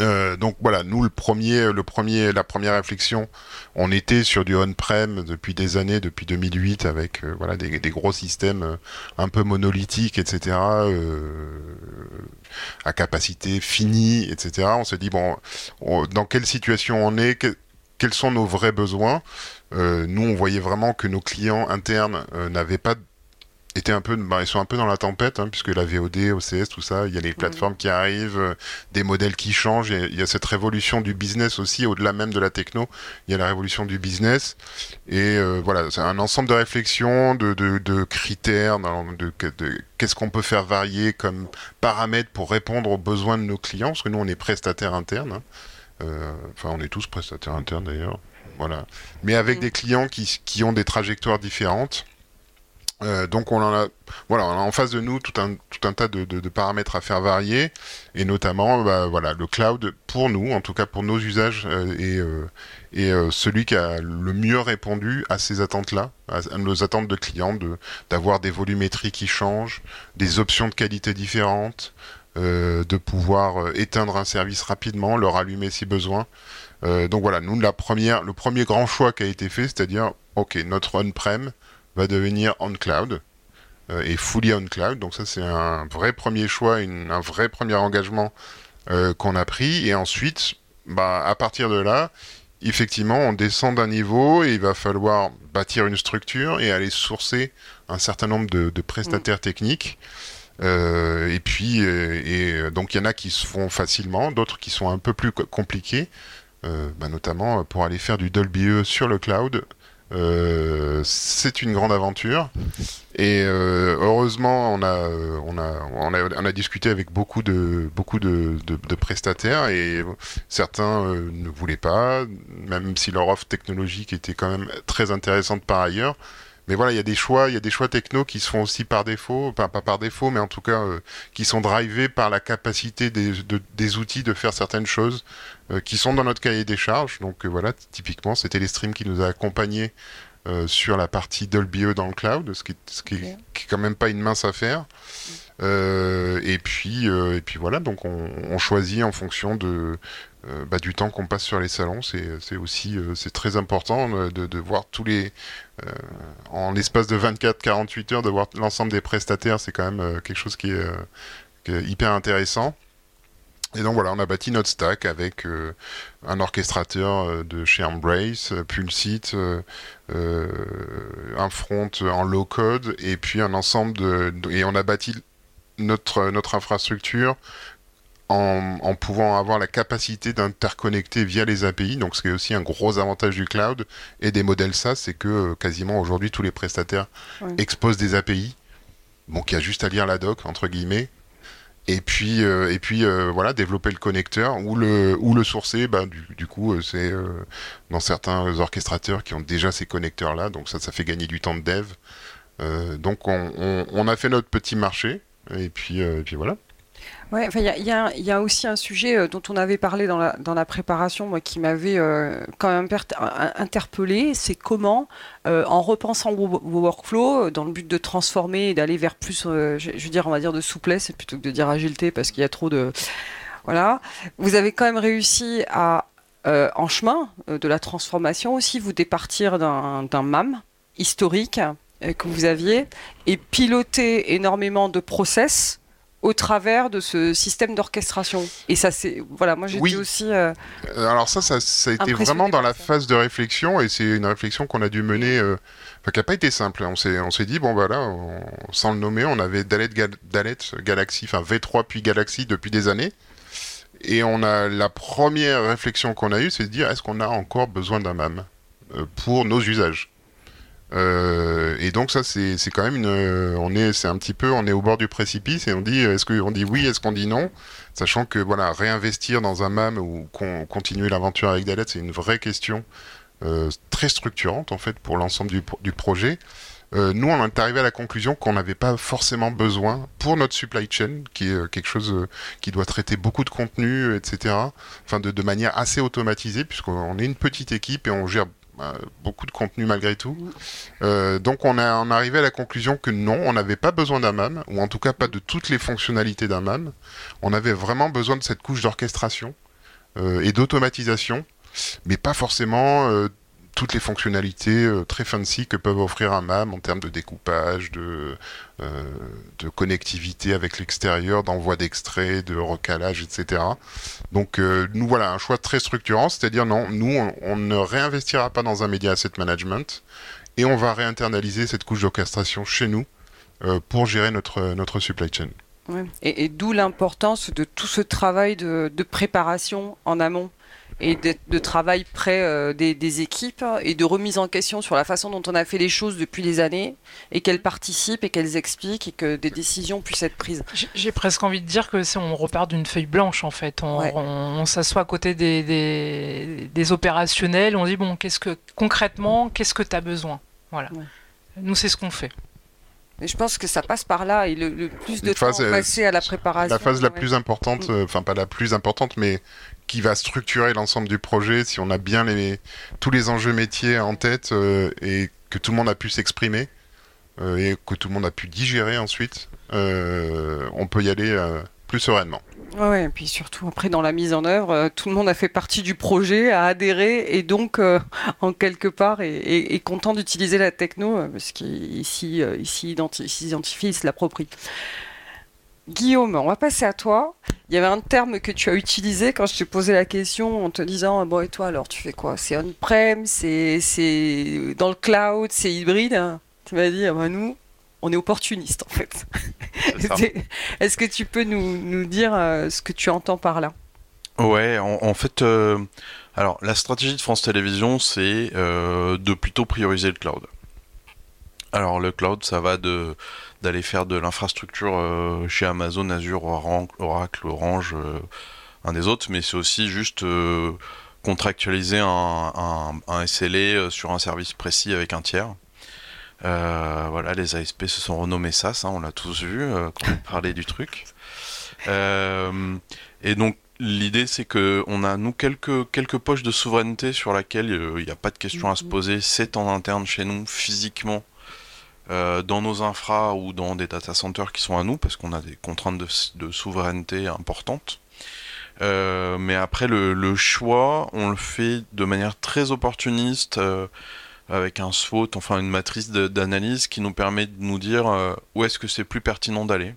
Euh, donc voilà, nous le premier, le premier, la première réflexion, on était sur du on-prem depuis des années, depuis 2008, avec euh, voilà des, gros systèmes euh, un peu monolithiques, etc., à capacité finie, etc. On se dit bon, dans quelle situation on est, quels sont nos vrais besoins? nous, on voyait vraiment que nos clients internes n'avaient pas étaient un peu, bah, ils sont un peu dans la tempête, hein, puisque la VOD, OCS, tout ça, il y a les plateformes qui arrivent, euh, des modèles qui changent, il y a cette révolution du business aussi, au-delà même de la techno, il y a la révolution du business, et euh, voilà, c'est un ensemble de réflexions, de, de, de critères, de, de qu'est-ce qu'on peut faire varier comme paramètres pour répondre aux besoins de nos clients, parce que nous on est prestataires internes, hein. euh, enfin on est tous prestataires internes d'ailleurs, voilà, mais avec des clients qui, qui ont des trajectoires différentes. Euh, donc on en a, voilà, en face de nous tout un, tout un tas de, de, paramètres à faire varier, et notamment bah, voilà, le cloud, pour nous, en tout cas pour nos usages, euh, et, euh, et celui qui a le mieux répondu à ces attentes-là, à, nos attentes de clients, d'avoir des volumétries qui changent, des options de qualité différentes, de pouvoir éteindre un service rapidement, le rallumer si besoin. donc voilà, nous, la première, le premier grand choix qui a été fait, c'est-à-dire, ok, notre on-prem, va devenir on cloud euh, et fully on cloud. Donc ça c'est un vrai premier choix, un vrai premier engagement euh, qu'on a pris. Et ensuite, bah, à partir de là, effectivement, on descend d'un niveau et il va falloir bâtir une structure et aller sourcer un certain nombre de, prestataires mm. techniques. Euh, et puis, et, donc il y en a qui se font facilement, d'autres qui sont un peu plus compliqués, bah, notamment pour aller faire du Dolby E sur le cloud. Euh, c'est une grande aventure. Et euh, heureusement, on a, on, a, on, a, on a discuté avec beaucoup de, beaucoup de, prestataires et certains euh, ne voulaient pas, même si leur offre technologique était quand même très intéressante par ailleurs. Mais voilà, il y a des choix, il y a des choix techno qui se font aussi par défaut, enfin pas par défaut, mais en tout cas qui sont drivés par la capacité des, des outils de faire certaines choses euh, qui sont dans notre cahier des charges. Donc euh, voilà, typiquement, c'était les streams qui nous a accompagnés euh, sur la partie Dolby E dans le cloud, ce qui, ce qui, est quand même pas une mince affaire. et puis et puis voilà, donc on, choisit en fonction de bah, du temps qu'on passe sur les salons. C'est aussi c'est très important de, de, voir tous les en l'espace de 24-48 heures de voir l'ensemble des prestataires. C'est quand même quelque chose qui est, hyper intéressant. Et donc voilà, on a bâti notre stack avec euh, un orchestrateur euh, de chez Embrace, euh, Pulseit, un front en low code et puis un ensemble de et on a bâti notre notre infrastructure en, en pouvant avoir la capacité d'interconnecter via les API. Donc ce qui est aussi un gros avantage du cloud et des modèles SaaS, c'est que quasiment aujourd'hui tous les prestataires exposent des API. Donc il y a juste à lire la doc entre guillemets. Et puis euh, et puis euh, voilà développer le connecteur ou le ou le sourcer. Bah, du, du coup euh, c'est dans certains orchestrateurs qui ont déjà ces connecteurs là donc ça ça fait gagner du temps de dev. Donc on, on, on, a fait notre petit marché. Et puis et puis voilà Il y y a- aussi un sujet euh, dont on avait parlé dans la, préparation, moi, qui m'avait euh, quand même interpellé, c'est comment, euh, en repensant vos, workflows, dans le but de transformer et d'aller vers plus, je, je veux dire, on va dire de souplesse, plutôt que de dire agilité, parce qu'il y a trop de... Voilà. Vous avez quand même réussi à, en chemin de la transformation aussi, vous départir d'un MAM historique que vous aviez et piloter énormément de process au travers de ce système d'orchestration. Et ça, c'est. Voilà, moi j'étais Oui. aussi. euh, Euh, Alors ça, ça, ça a été vraiment dans la ça. phase de réflexion et c'est une réflexion qu'on a dû mener, euh, enfin qui n'a pas été simple. On s'est, on s'est dit bon voilà, on- sans le nommer, on avait Dalet, Gal- Dalet Galaxy, enfin V3 puis Galaxy depuis des années. Et on a la première réflexion qu'on a eue, c'est de dire est-ce qu'on a encore besoin d'un MAM euh, pour nos usages? Euh, et donc ça c'est quand même une euh, on est c'est un petit peu on est au bord du précipice et on dit est-ce qu'on dit oui est-ce qu'on dit non? Sachant que voilà réinvestir dans un MAM ou con- continuer l'aventure avec Dalet c'est une vraie question euh, très structurante en fait pour l'ensemble du, du projet. Nous on est arrivé à la conclusion qu'on n'avait pas forcément besoin pour notre supply chain qui est quelque chose qui doit traiter beaucoup de contenu etc enfin de, de manière assez automatisée puisqu'on est une petite équipe et on gère beaucoup de contenu malgré tout euh, donc on est arrivé à la conclusion que non, on n'avait pas besoin d'un MAM, ou en tout cas pas de toutes les fonctionnalités d'un MAM. On avait vraiment besoin de cette couche d'orchestration euh, et d'automatisation, mais pas forcément euh, toutes les fonctionnalités euh, très fancy que peuvent offrir un MAM en termes de découpage, de, euh, de connectivité avec l'extérieur, d'envoi d'extraits, de recalage, etc. Donc euh, nous voilà un choix très structurant, c'est-à-dire non, nous on, ne réinvestira pas dans un média asset management et on va réinternaliser cette couche d'orchestration chez nous pour gérer notre, notre supply chain. Et, d'où l'importance de tout ce travail de préparation en amont et de, de travail près euh, des, des équipes et de remise en question sur la façon dont on a fait les choses depuis des années et qu'elles participent et qu'elles expliquent et que des décisions puissent être prises. J'ai- presque envie de dire que c'est on repart d'une feuille blanche en fait. On, Ouais. on- on s'assoit à côté des, des, des opérationnels, on dit bon, qu'est-ce que concrètement, qu'est-ce que tu as besoin? Voilà. Ouais. Nous, c'est ce qu'on fait. Je pense que ça passe par là et le, le plus de Une temps phase, euh, passé à la préparation. La phase la plus importante, Mm. euh, enfin pas la plus importante, mais qui va structurer l'ensemble du projet si on a bien les, tous les enjeux métiers en tête euh, et que tout le monde a pu s'exprimer euh, et que tout le monde a pu digérer ensuite, on peut y aller plus sereinement. Ouais, et puis surtout après dans la mise en œuvre, euh, tout le monde a fait partie du projet, a adhéré et donc euh, en quelque part est, content d'utiliser la techno euh, parce qu'ici euh, ici identi- s'identifie, il se l'approprie. Guillaume, on va passer à toi. Il y avait un terme que tu as utilisé quand je t'ai posé la question en te disant ah, bon et toi alors tu fais quoi? C'est on-prem, c'est dans le cloud, c'est hybride. hein? Tu m'as dit ah, bah, nous on est opportunistes en fait. Est-ce que tu peux nous, nous dire euh, ce que tu entends par là? Ouais, en, en fait, euh, alors la stratégie de France Télévisions, c'est euh, de plutôt prioriser le cloud. Alors le cloud, ça va de d'aller faire de l'infrastructure chez Amazon, Azure, Oracle, Orange, un des autres, mais c'est aussi juste contractualiser un, un, un SLA sur un service précis avec un tiers. Euh, voilà, les ASP se sont renommés SAS, hein, on l'a tous vu euh, quand on parlait du truc. Euh, et donc l'idée c'est que on a nous quelques quelques poches de souveraineté sur laquelle il n'y a pas de question à se Mhm. poser. C'est en interne chez nous physiquement euh, dans nos infras ou dans des data centers qui sont à nous parce qu'on a des contraintes de, de souveraineté importantes. Euh, mais après le, le choix, on le fait de manière très opportuniste. euh, avec un SWOT, enfin une matrice d'analyse qui nous permet de nous dire euh, où est-ce que c'est plus pertinent d'aller.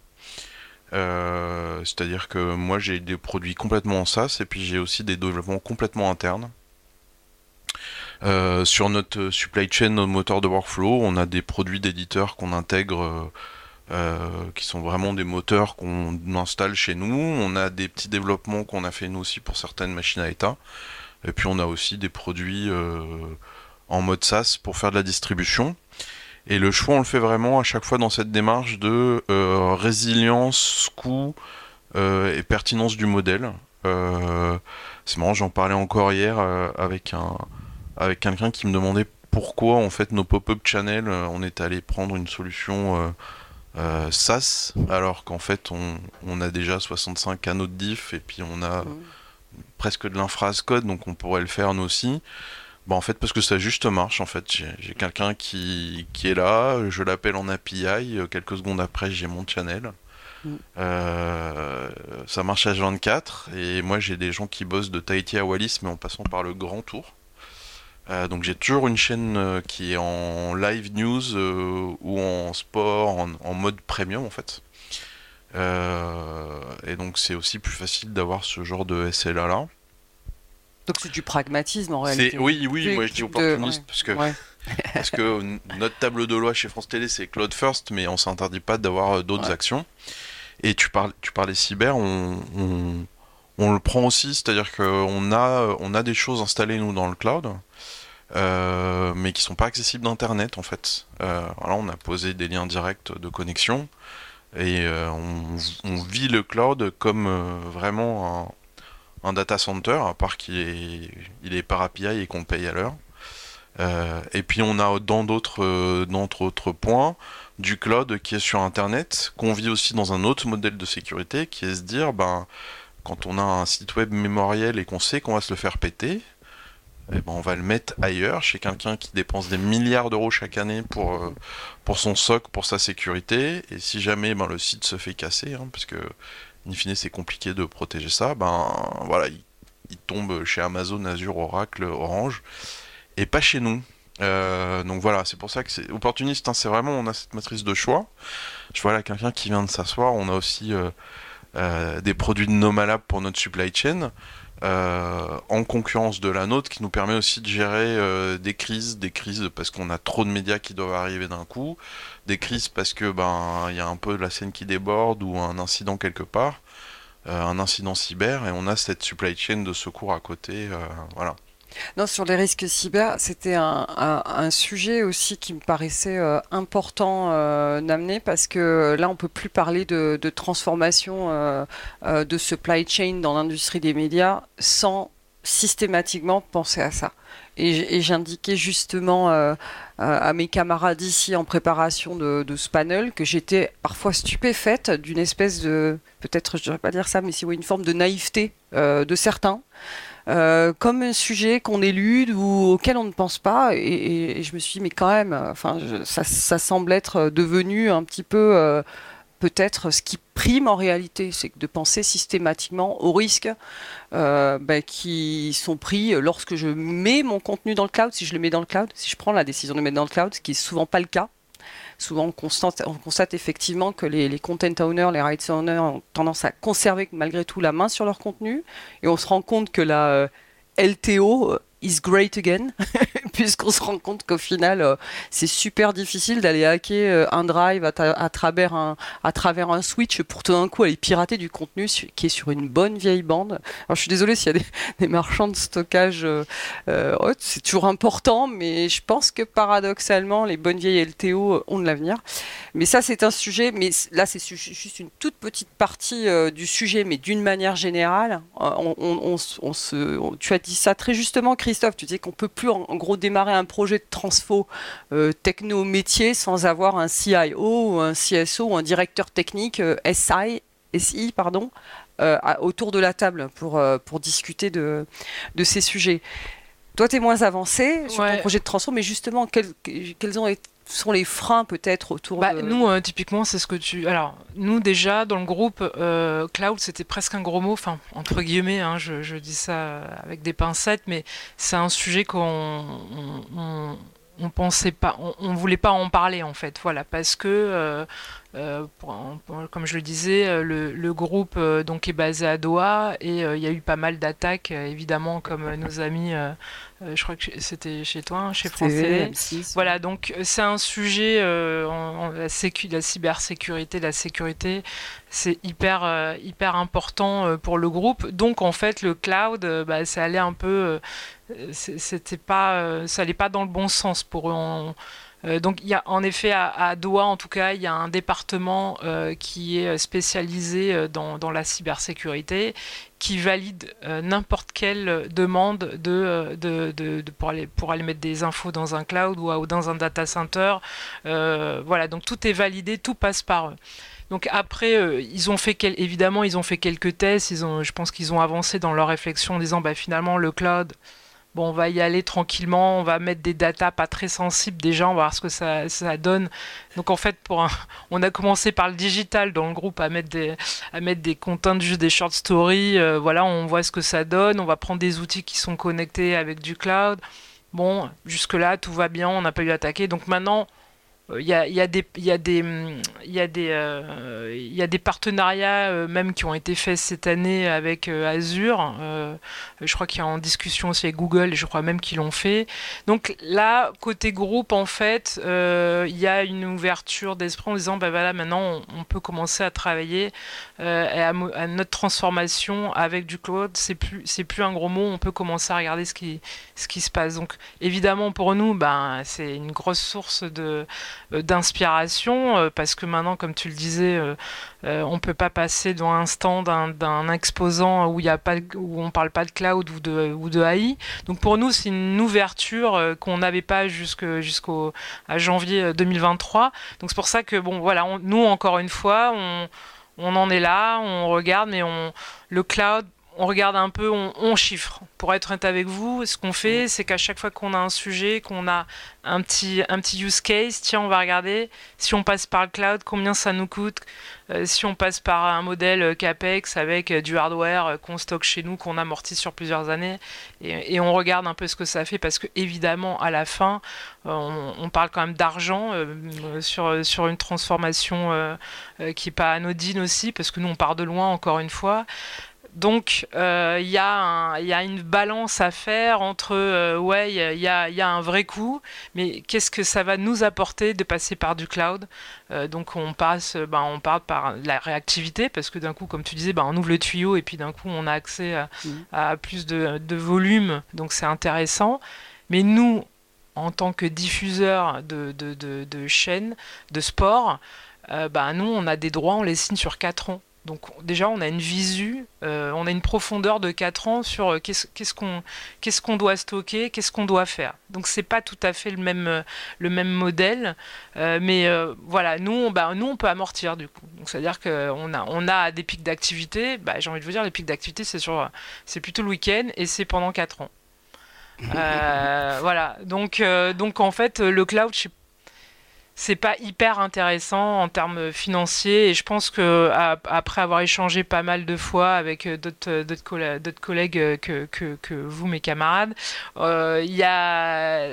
Euh, C'est-à-dire que moi j'ai des produits complètement en SaaS et puis j'ai aussi des développements complètement internes. Euh, sur notre supply chain, notre moteur de workflow, on a des produits d'éditeurs qu'on intègre, qui sont vraiment des moteurs qu'on installe chez nous. On a des petits développements qu'on a fait nous aussi pour certaines machines à état. Et puis on a aussi des produits en mode SaaS pour faire de la distribution. Et le choix, on le fait vraiment à chaque fois dans cette démarche de euh, résilience, coût euh, et pertinence du modèle. Euh, c'est marrant, j'en parlais encore hier avec un avec quelqu'un qui me demandait pourquoi en fait nos pop-up channels, on est allé prendre une solution SaaS, alors qu'en fait on, a déjà 65 canaux de diff et puis on a mmh. presque de l'infra code, donc on pourrait le faire nous aussi. Bah en fait parce que ça juste marche en fait. J'ai quelqu'un qui, qui, est là, je l'appelle en API, quelques secondes après j'ai mon channel. Mm. Euh, ça marche à 24 et moi j'ai des gens qui bossent de Tahiti à Wallis mais en passant par le grand tour. Euh, donc j'ai toujours une chaîne euh, qui est en live news ou en sport, en, mode premium en fait. et donc c'est aussi plus facile d'avoir ce genre de SLA là. Donc c'est du pragmatisme en réalité. Oui, oui, moi je dis opportuniste parce que parce que notre table de loi chez France Télé c'est Cloud First, mais on s'interdit pas d'avoir d'autres actions. Et tu, parles, tu parlais cyber, on, on, le prend aussi, c'est-à-dire qu'on a, on a des choses installées nous dans le cloud, euh, mais qui sont pas accessibles d'Internet en fait. Euh, on a posé des liens directs de connexion et euh, on, vit le cloud comme euh, vraiment un, data center, à part qu'il est, par API et qu'on paye à l'heure. et puis on a dans d'autres, d'autres points du cloud qui est sur Internet, qu'on vit aussi dans un autre modèle de sécurité, qui est se dire, ben, quand on a un site web mémoriel et qu'on sait qu'on va se le faire péter, eh ben, on va le mettre ailleurs, chez quelqu'un qui dépense des milliards d'euros chaque année pour, euh, son SOC, pour sa sécurité, et si jamais ben, le site se fait casser, hein, parce que, in fine, c'est compliqué de protéger ça, ben voilà, il, tombe chez Amazon, Azure, Oracle, Orange, et pas chez nous. Euh, donc voilà, c'est pour ça que c'est opportuniste. Hein, c'est vraiment, on a cette matrice de choix. Je vois là quelqu'un qui vient de s'asseoir. On a aussi euh, euh, des produits de Nomalab pour notre supply chain. En concurrence de la nôtre qui nous permet aussi de gérer des crises, des crises parce qu'on a trop de médias qui doivent arriver d'un coup, des crises parce que ben il y a un peu de la scène qui déborde ou un incident quelque part, un incident cyber et on a cette supply chain de secours à côté, voilà. Non, sur les risques cyber, c'était un, sujet aussi qui me paraissait euh, important euh, d'amener parce que là, on peut plus parler de, transformation euh, de supply chain dans l'industrie des médias sans systématiquement penser à ça. Et, j'indiquais justement à mes camarades ici en préparation de, ce panel que j'étais parfois stupéfaite d'une espèce de, peut-être je ne devrais pas dire ça, mais si oui, une forme de naïveté de certains. Euh, comme un sujet qu'on élude ou auquel on ne pense pas. Et, je me suis dit, mais quand même, enfin, ça, semble être devenu un petit peu euh, peut-être ce qui prime en réalité, c'est de penser systématiquement aux risques euh, ben, qui sont pris lorsque je mets mon contenu dans le cloud, si je le mets dans le cloud, si je prends la décision de le mettre dans le cloud, ce qui est souvent pas le cas souvent on constate, on constate effectivement que les, content owners, les rights owners ont tendance à conserver malgré tout la main sur leur contenu. Et on se rend compte que la euh, LTO, is great again, puisqu'on se rend compte qu'au final, euh, c'est super difficile d'aller hacker euh, un drive à, travers un, à travers un switch pour tout d'un coup aller pirater du contenu qui est sur une bonne vieille bande. Alors, je suis désolée s'il y a des, marchands de stockage, euh, c'est toujours important, mais je pense que paradoxalement, les bonnes vieilles LTO ont de l'avenir. Mais ça, c'est un sujet, mais là, c'est juste une toute petite partie du sujet, mais d'une manière générale, on, se, tu as dit ça très justement, Christophe, tu disais qu'on peut plus en, gros démarrer un projet de transfo euh, techno-métier sans avoir un CIO ou un CSO ou un directeur technique euh, SI, SI pardon, euh, autour de la table pour, pour discuter de, de ces sujets. Toi, tu es moins avancé sur ton projet de transfo, mais justement, quels, quels ont été sont les freins peut-être autour bah, de... Nous, euh, typiquement, c'est ce que tu... Alors, nous déjà, dans le groupe, euh, cloud, c'était presque un gros mot, enfin, entre guillemets, hein, je, dis ça avec des pincettes, mais c'est un sujet qu'on on, pensait pas, on, voulait pas en parler en fait, voilà, parce que euh, comme je le disais, euh, le, groupe euh, donc est basé à Doha et il y a eu pas mal d'attaques, évidemment, comme nos amis, je crois que c'était chez toi, hein, chez Français. Voilà, donc c'est un sujet, en, la, sécu, la cybersécurité, la sécurité, c'est hyper, hyper important pour le groupe. Donc en fait, le cloud, bah, ça allait un peu, c'était pas, ça allait pas dans le bon sens pour eux. Donc il y a en effet à, Doha, en tout cas, il y a un département qui est spécialisé dans, la cybersécurité qui valide n'importe quelle demande de, pour, aller, mettre des infos dans un cloud ou, dans un data center. voilà, donc tout est validé, tout passe par eux. Donc après, euh, ils ont fait évidemment, ils ont fait quelques tests. Ils ont, je pense qu'ils ont avancé dans leur réflexion en disant, bah, finalement, le cloud, bon, on va y aller tranquillement, on va mettre des datas pas très sensibles déjà, on va voir ce que ça, ça donne. Donc en fait, pour on a commencé par le digital dans le groupe à mettre des, à mettre des contents, juste des short stories. Euh, voilà, on voit ce que ça donne. On va prendre des outils qui sont connectés avec du cloud. Bon, jusque-là, tout va bien, on n'a pas eu attaqué. Donc maintenant, il y a, y, a des, y, a des, y, a des, euh, y a des partenariats euh, même qui ont été faits cette année avec euh, Azure. je crois qu'il y a en discussion aussi avec Google et je crois même qu'ils l'ont fait. Donc là, côté groupe, en fait, il y a une ouverture d'esprit en disant, ben voilà, maintenant on, peut commencer à travailler à, à, notre transformation avec du cloud. C'est plus, c'est plus un gros mot, on peut commencer à regarder ce qui, ce qui se passe. Donc évidemment pour nous, ben, c'est une grosse source de euh, d'inspiration, euh, parce que maintenant, comme tu le disais, euh, on peut pas passer dans un stand d'un exposant où y a pas où on parle pas de cloud ou de ou de AI. Donc pour nous, c'est une ouverture qu'on n'avait pas jusqu'au à janvier 2023. Donc c'est pour ça que bon voilà, nous encore une fois, on on en est là, on regarde, mais on, le cloud, on regarde un peu, on, chiffre. Pour être honnête avec vous, ce qu'on fait, c'est qu'à chaque fois qu'on a un sujet, qu'on a un petit, un petit use case, tiens, on va regarder si on passe par le cloud, combien ça nous coûte, euh, si on passe par un modèle CAPEX avec euh, du hardware euh, qu'on stocke chez nous, qu'on amortit sur plusieurs années, et, on regarde un peu ce que ça fait, parce que évidemment, à la fin, on, parle quand même d'argent sur, sur une transformation qui n'est pas anodine aussi, parce que nous, on part de loin, encore une fois. Donc euh, il y, y, a une balance à faire entre, euh, ouais, il y a, y a, un vrai coût, mais qu'est-ce que ça va nous apporter de passer par du cloud? Euh, Donc on passe, ben, on part par la réactivité, parce que d'un coup, comme tu disais, ben, on ouvre le tuyau et puis d'un coup on a accès à, mmh. plus de, de, volume, donc c'est intéressant. Mais nous, en tant que diffuseurs de, de, de chaînes, de sport, ben, nous on a des droits, on les signe sur 4 ans. Donc déjà, on a une visu, euh, on a une profondeur de 4 ans sur euh, qu'est-ce qu'on qu'est-ce qu'on doit stocker, qu'est-ce qu'on doit faire. Donc c'est pas tout à fait le même, euh, le même modèle, mais voilà, nous on, bah, nous on peut amortir du coup. Donc c'est-à-dire qu'on a, on a des pics d'activité, bah, j'ai envie de vous dire, les pics d'activité c'est plutôt le week-end et c'est pendant 4 ans. voilà, donc, donc en fait, le cloud, je sais c'est pas hyper intéressant en termes financiers et je pense que après avoir échangé pas mal de fois avec euh, d'autres euh, d'autres collègues euh, que, que, vous mes camarades il y a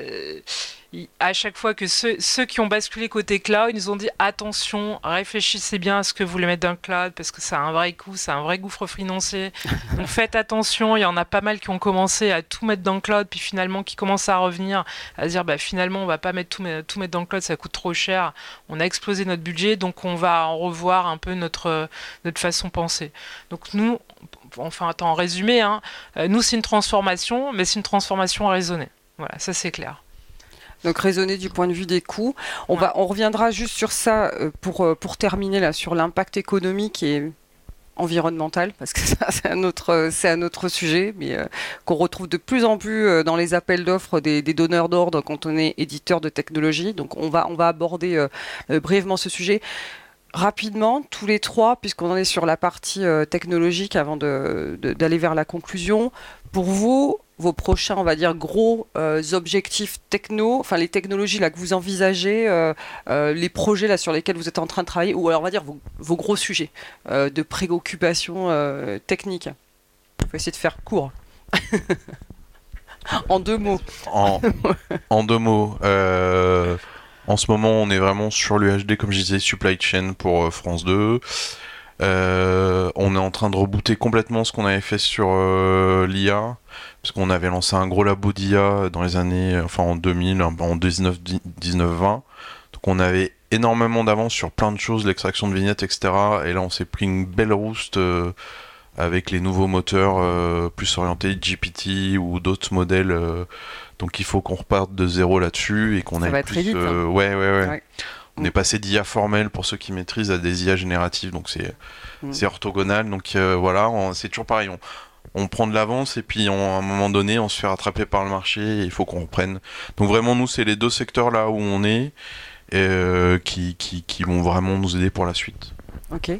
à chaque fois que ceux, qui ont basculé côté cloud, ils ont dit attention, réfléchissez bien à ce que vous voulez mettre dans le cloud parce que ça a un vrai coût, c'est un vrai gouffre financier. Donc faites attention, il y en a pas mal qui ont commencé à tout mettre dans le cloud, puis finalement qui commencent à revenir, à dire bah finalement on va pas mettre tout, tout mettre dans le cloud, ça coûte trop cher, on a explosé notre budget, donc on va en revoir un peu notre, notre façon de penser. Donc nous, enfin en résumé, hein, euh, nous c'est une transformation, mais c'est une transformation raisonnée. Voilà, ça c'est clair. Donc raisonner du point de vue des coûts. On, reviendra juste sur ça euh, pour, euh, pour terminer là, sur l'impact économique et environnemental, parce que ça c'est un autre, c'est un autre sujet, mais euh, qu'on retrouve de plus en plus dans les appels d'offres des, donneurs d'ordre quand on est éditeur de technologie. Donc on va, on va aborder brièvement ce sujet. Rapidement, tous les trois, puisqu'on en est sur la partie technologique avant d'aller de, vers la conclusion, pour vous, vos prochains, on va dire, gros euh, objectifs techno, enfin les technologies là que vous envisagez, euh, euh, les projets là sur lesquels vous êtes en train de travailler, ou alors on va dire vos, gros sujets de préoccupation technique. Il faut essayer de faire court. en deux mots. En, en deux mots. en ce moment, on est vraiment sur l'UHD, comme je disais, supply chain pour France 2. On est en train de rebooter complètement ce qu'on avait fait sur l'IA parce qu'on avait lancé un gros labo d'IA dans les années, enfin en 2000, en 19, 19 20. Donc on avait énormément d'avance sur plein de choses, l'extraction de vignettes, etc. Et là on s'est pris une belle rouste euh, avec les nouveaux moteurs plus orientés GPT ou d'autres modèles. donc il faut qu'on reparte de zéro là-dessus et qu'on ait plus. vite, hein. ouais, ouais, ouais. Ouais. On est passé d'IA formelle pour ceux qui maîtrisent à des IA génératives, donc c'est Mm. c'est orthogonal. Donc euh, voilà, c'est toujours pareil. On, on prend de l'avance et puis on- à un moment donné, on se fait rattraper par le marché et il faut qu'on reprenne. Donc vraiment, nous, c'est les deux secteurs là où on est et, euh, qui, qui, qui vont vraiment nous aider pour la suite. Ok.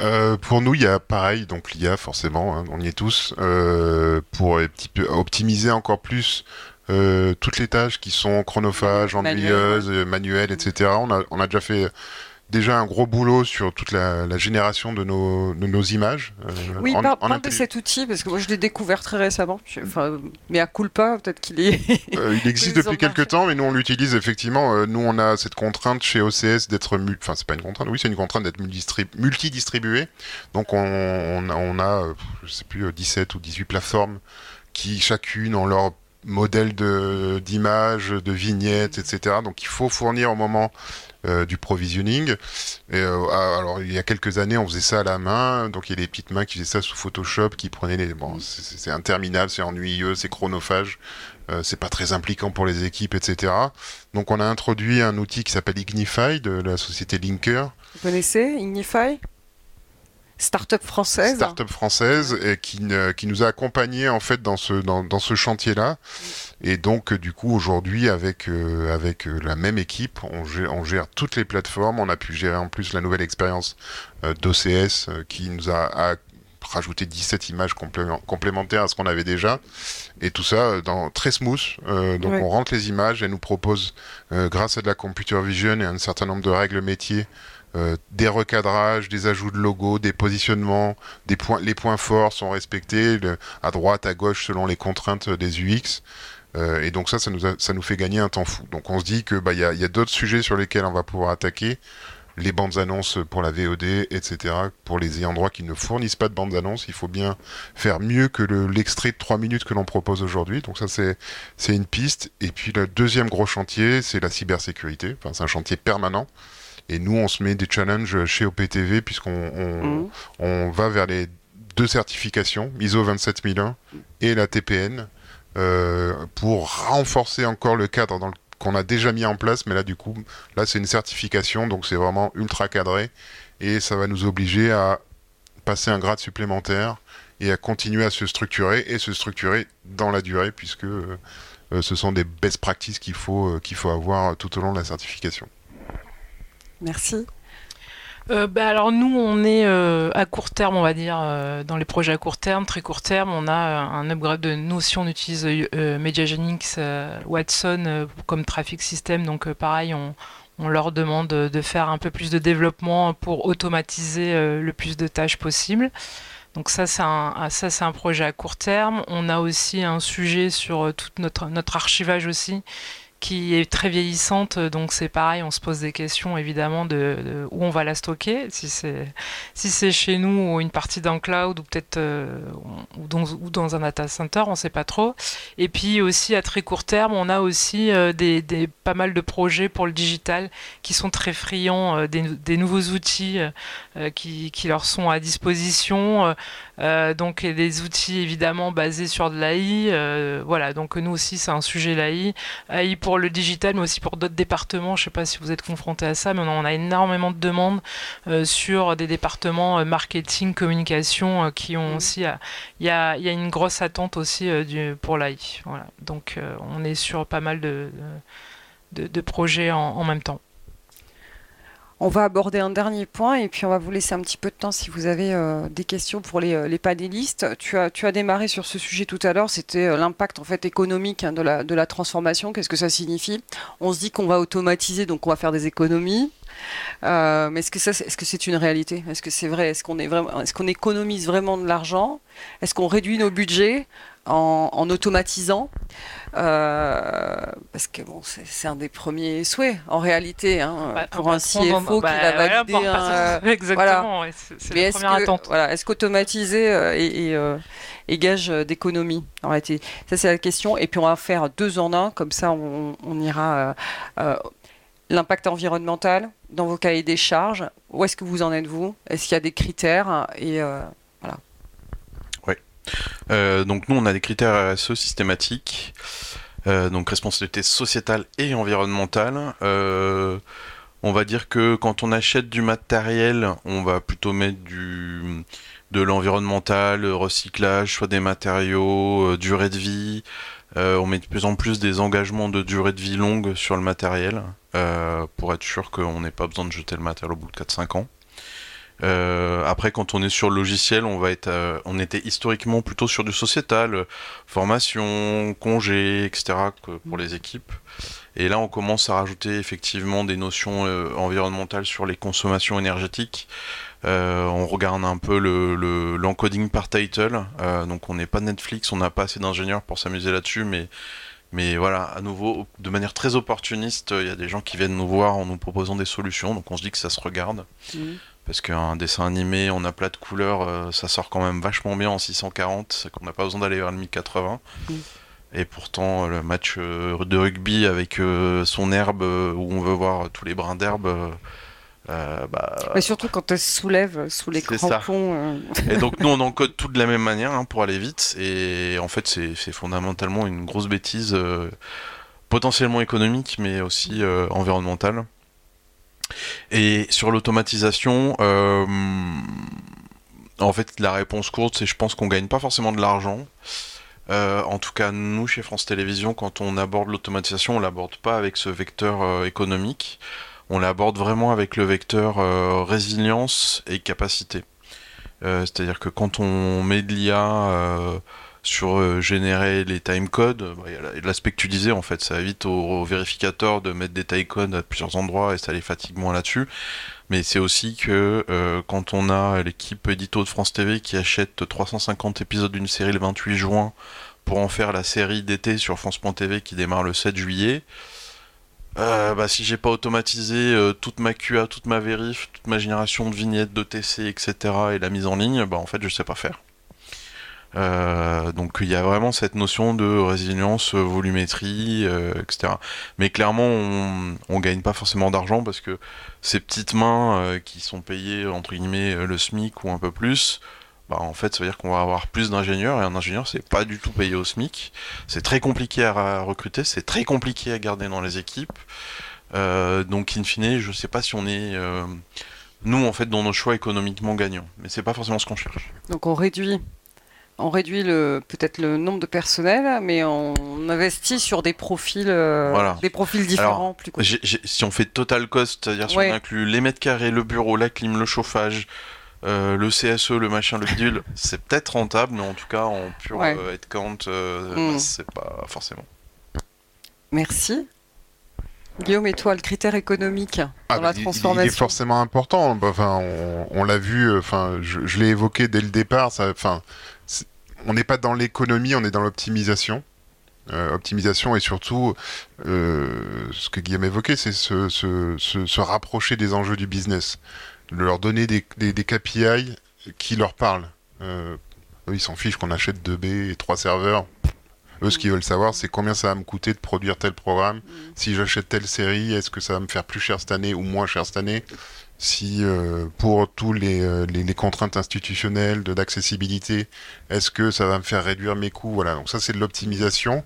Euh, pour nous, il y a pareil, donc l'IA forcément, hein, on y est tous, euh, pour un petit peu optimiser encore plus euh, toutes les tâches qui sont chronophages, ennuyeuses, euh, manuelles, etc. On a, on a déjà fait déjà un gros boulot sur toute la, la génération de nos, de nos images. euh, Oui, en- par- en parle de intelli- cet outil, parce que moi je l'ai découvert très récemment. Enfin, mais à culpa, peut-être qu'il est. Euh, il existe depuis quelques temps, mais nous on l'utilise effectivement. Euh, nous on a cette contrainte chez OCS d'être enfin c'est pas une contrainte, oui c'est une contrainte d'être multidistri- multidistribué. Donc on, on a, on a, euh, je sais plus euh, 17 ou 18 plateformes qui chacune ont leur modèle de d'image, de vignettes, etc. Donc il faut fournir au moment euh, du provisioning. Euh, alors il y a quelques années on faisait ça à la main, donc il y a des petites mains qui faisaient ça sous Photoshop, qui prenaient les bon c'est interminable, c'est ennuyeux, c'est chronophage. Euh, c'est pas très impliquant pour les équipes, etc. Donc on a introduit un outil qui s'appelle Ignify de la société Linker, Vous connaissez Ignify? Start-up française. start-up française, et qui, qui nous a accompagnés en fait dans ce, dans, dans ce chantier-là. Et donc euh, du coup aujourd'hui avec, euh, avec euh, la même équipe, on gère, on gère toutes les plateformes. On a pu gérer en plus la nouvelle expérience euh, d'OCS euh, qui nous a, a rajouté 17 images complément- complémentaires à ce qu'on avait déjà. Et tout ça dans, très smooth. Donc Ouais. on rentre les images, elle nous propose, grâce à de la computer vision et un certain nombre de règles métiers, euh, des recadrages, des ajouts de logos, des positionnements, des points, les points forts sont respectés, à droite, à gauche, selon les contraintes des UX. Euh, et donc ça, ça nous, fait gagner un temps fou. Donc on se dit que bah il y a, d'autres sujets sur lesquels on va pouvoir attaquer, les bandes annonces pour la VOD, etc. Pour les ayants droit qui ne fournissent pas de bandes annonces, il faut bien faire mieux que le- l'extrait de 3 minutes que l'on propose aujourd'hui. Donc ça c'est c'est une piste. Et puis le deuxième gros chantier, c'est la cybersécurité. Enfin c'est un chantier permanent. Et nous, on se met des challenges chez OPTV puisqu'on on, Mhm. on va vers les deux certifications, ISO 27001 et la TPN, euh, pour renforcer encore le cadre dans le- qu'on a déjà mis en place. Mais là, du coup, là, c'est une certification, donc c'est vraiment ultra cadré. Et ça va nous obliger à passer un grade supplémentaire et à continuer à se structurer et se structurer dans la durée, puisque euh, ce sont des best practices qu'il faut, euh, qu'il faut avoir tout au long de la certification. Merci. Euh, bah, alors nous, on est euh, à court terme, on va dire, euh, dans les projets à court terme, très court terme, on a un upgrade de Notion, on utilise Mediagenix, Watson comme traffic system, donc pareil, on, leur demande de faire un peu plus de développement pour automatiser le plus de tâches possible. Donc ça, c'est un, un projet à court terme. On a aussi un sujet sur euh, tout notre, notre archivage aussi, qui est très vieillissante. Donc c'est pareil, on se pose des questions évidemment de, où on va la stocker, si c'est si c'est chez nous ou une partie d'un cloud ou peut-être euh, ou, dans, un data center, on ne sait pas trop. Et puis aussi à très court terme, on a aussi euh, des, pas mal de projets pour le digital qui sont très friands euh, des, nouveaux outils qui, leur sont à disposition. donc des outils évidemment basés sur de l'AI. voilà, donc nous aussi c'est un sujet l'AI. AI le digital, mais aussi pour d'autres départements. Je ne sais pas si vous êtes confronté à ça, mais on a énormément de demandes euh, sur des départements euh, marketing, communication, euh, qui ont Mhm. aussi. Il y, a, il y a une grosse attente aussi du, pour l'AI. Voilà. Donc on est sur pas mal de, de, de projets en, en même temps. On va aborder un dernier point et puis on va vous laisser un petit peu de temps si vous avez euh, des questions pour les, euh, panélistes. Tu as, démarré sur ce sujet tout à l'heure, c'était euh, l'impact en fait économique hein, de, la, transformation. Qu'est-ce que ça signifie? On se dit qu'on va automatiser, donc on va faire des économies. Mais est-ce que c'est- une réalité? Est-ce que c'est vrai? Est-ce qu'on est est-ce qu'on économise vraiment de l'argent? Est-ce qu'on réduit nos budgets? En, en automatisant Euh, Parce que bon, c'est un des premiers souhaits en réalité hein, Bah, pour un CFO bah, qui va voilà, valider pour un Exactement, ouais, c'est la est-ce première que, attente. voilà, est-ce qu'automatiser euh, est, est, euh, gage euh, d'économie en réalité? Ça, c'est la question. Et puis, on va faire deux en un, comme ça, on, on ira. L'impact environnemental dans vos cahiers des charges, où est-ce que vous en êtes vous? Est-ce qu'il y a des critères? Et euh, donc nous, on a des critères RSE systématiques, euh, donc responsabilité sociétale et environnementale. Euh, on va dire que quand on achète du matériel, on va plutôt mettre de l'environnemental, recyclage, soit des matériaux, durée de vie. on met de plus en plus des engagements de durée de vie longue sur le matériel pour être sûr qu'on n'ait pas besoin de jeter le matériel au bout de 4-5 ans. Euh, après, quand on est sur le logiciel, on va être, euh, on était historiquement plutôt sur du sociétal, formation, congé, etc. pour les équipes. Et là, on commence à rajouter effectivement des notions euh, environnementales sur les consommations énergétiques. on regarde un peu le l'encoding par title. donc, on n'est pas Netflix, on n'a pas assez d'ingénieurs pour s'amuser là-dessus, mais mais voilà, à nouveau, de manière très opportuniste, il y a des gens qui viennent nous voir en nous proposant des solutions, donc on se dit que ça se regarde. Mmh parce qu'un dessin animé en aplat de couleurs, euh, ça sort quand même vachement bien en 640, qu'on n'a pas besoin d'aller vers le 1080. Mm. Et pourtant, le match euh, de rugby avec euh, son herbe, où on veut voir tous les brins d'herbe, bah, Mais surtout quand elle se soulève sous les crampons. Et donc nous on encode tout de la même manière hein, pour aller vite. Et en fait c'est fondamentalement une grosse bêtise, potentiellement économique mais aussi environnementale. Et sur l'automatisation, euh, en fait, la réponse courte, c'est je pense qu'on gagne pas forcément de l'argent. Euh, en tout cas, nous, chez France Télévisions, quand on aborde l'automatisation, on l'aborde pas avec ce vecteur euh, économique. On l'aborde vraiment avec le vecteur résilience et capacité. C'est-à-dire que quand on met de l'IA sur euh, générer les timecodes. Bah, l'aspect que tu disais, en fait, ça évite aux, vérificateurs de mettre des timecodes à plusieurs endroits et ça les fatigue moins là-dessus. Mais c'est aussi que euh, quand on a l'équipe édito de France TV qui achète 350 épisodes d'une série le 28 juin pour en faire la série d'été sur France.tv qui démarre le 7 juillet, euh, bah, si j'ai pas automatisé toute ma QA, toute ma vérif, toute ma génération de vignettes, de TC, etc. et la mise en ligne, bah en fait je sais pas faire. Euh, donc il y a vraiment cette notion de résilience, volumétrie, euh, etc. Mais clairement, on, on gagne pas forcément d'argent parce que ces petites mains euh, qui sont payées entre guillemets le SMIC ou un peu plus, bah, en fait, ça veut dire qu'on va avoir plus d'ingénieurs et un ingénieur, c'est pas du tout payé au SMIC. C'est très compliqué à recruter, c'est très compliqué à garder dans les équipes. donc, in fine, je sais pas si on est nous en fait dans nos choix économiquement gagnants, mais c'est pas forcément ce qu'on cherche. Donc on réduit on réduit le peut-être le nombre de personnel, mais on investit sur des profils, euh, des profils différents. plus si on fait total cost, c'est-à-dire si on inclut les mètres carrés, le bureau, la clim, le chauffage, euh, le CSE, le machin, le bidule, c'est peut-être rentable, mais en tout cas en pur headcount, euh, hmm. bah, c'est pas forcément. Merci. Guillaume, et toi, le critère économique ah, dans la transformation Il est forcément important. Enfin, on, l'a vu. Enfin, je, l'ai évoqué dès le départ. Ça, enfin, on n'est pas dans l'économie, on est dans l'optimisation. Euh, optimisation et surtout, euh, ce que Guillaume évoquait, c'est se, rapprocher des enjeux du business, leur donner des, KPI qui leur parlent. Euh, eux, ils s'en fichent qu'on achète 2B et 3 serveurs. Eux, ce qu'ils veulent savoir, c'est combien ça va me coûter de produire tel programme. Mm. Si j'achète telle série, est-ce que ça va me faire plus cher cette année ou moins cher cette année? Si euh, pour tous euh, les, les, contraintes institutionnelles de d'accessibilité, est-ce que ça va me faire réduire mes coûts? Voilà, donc ça c'est de l'optimisation.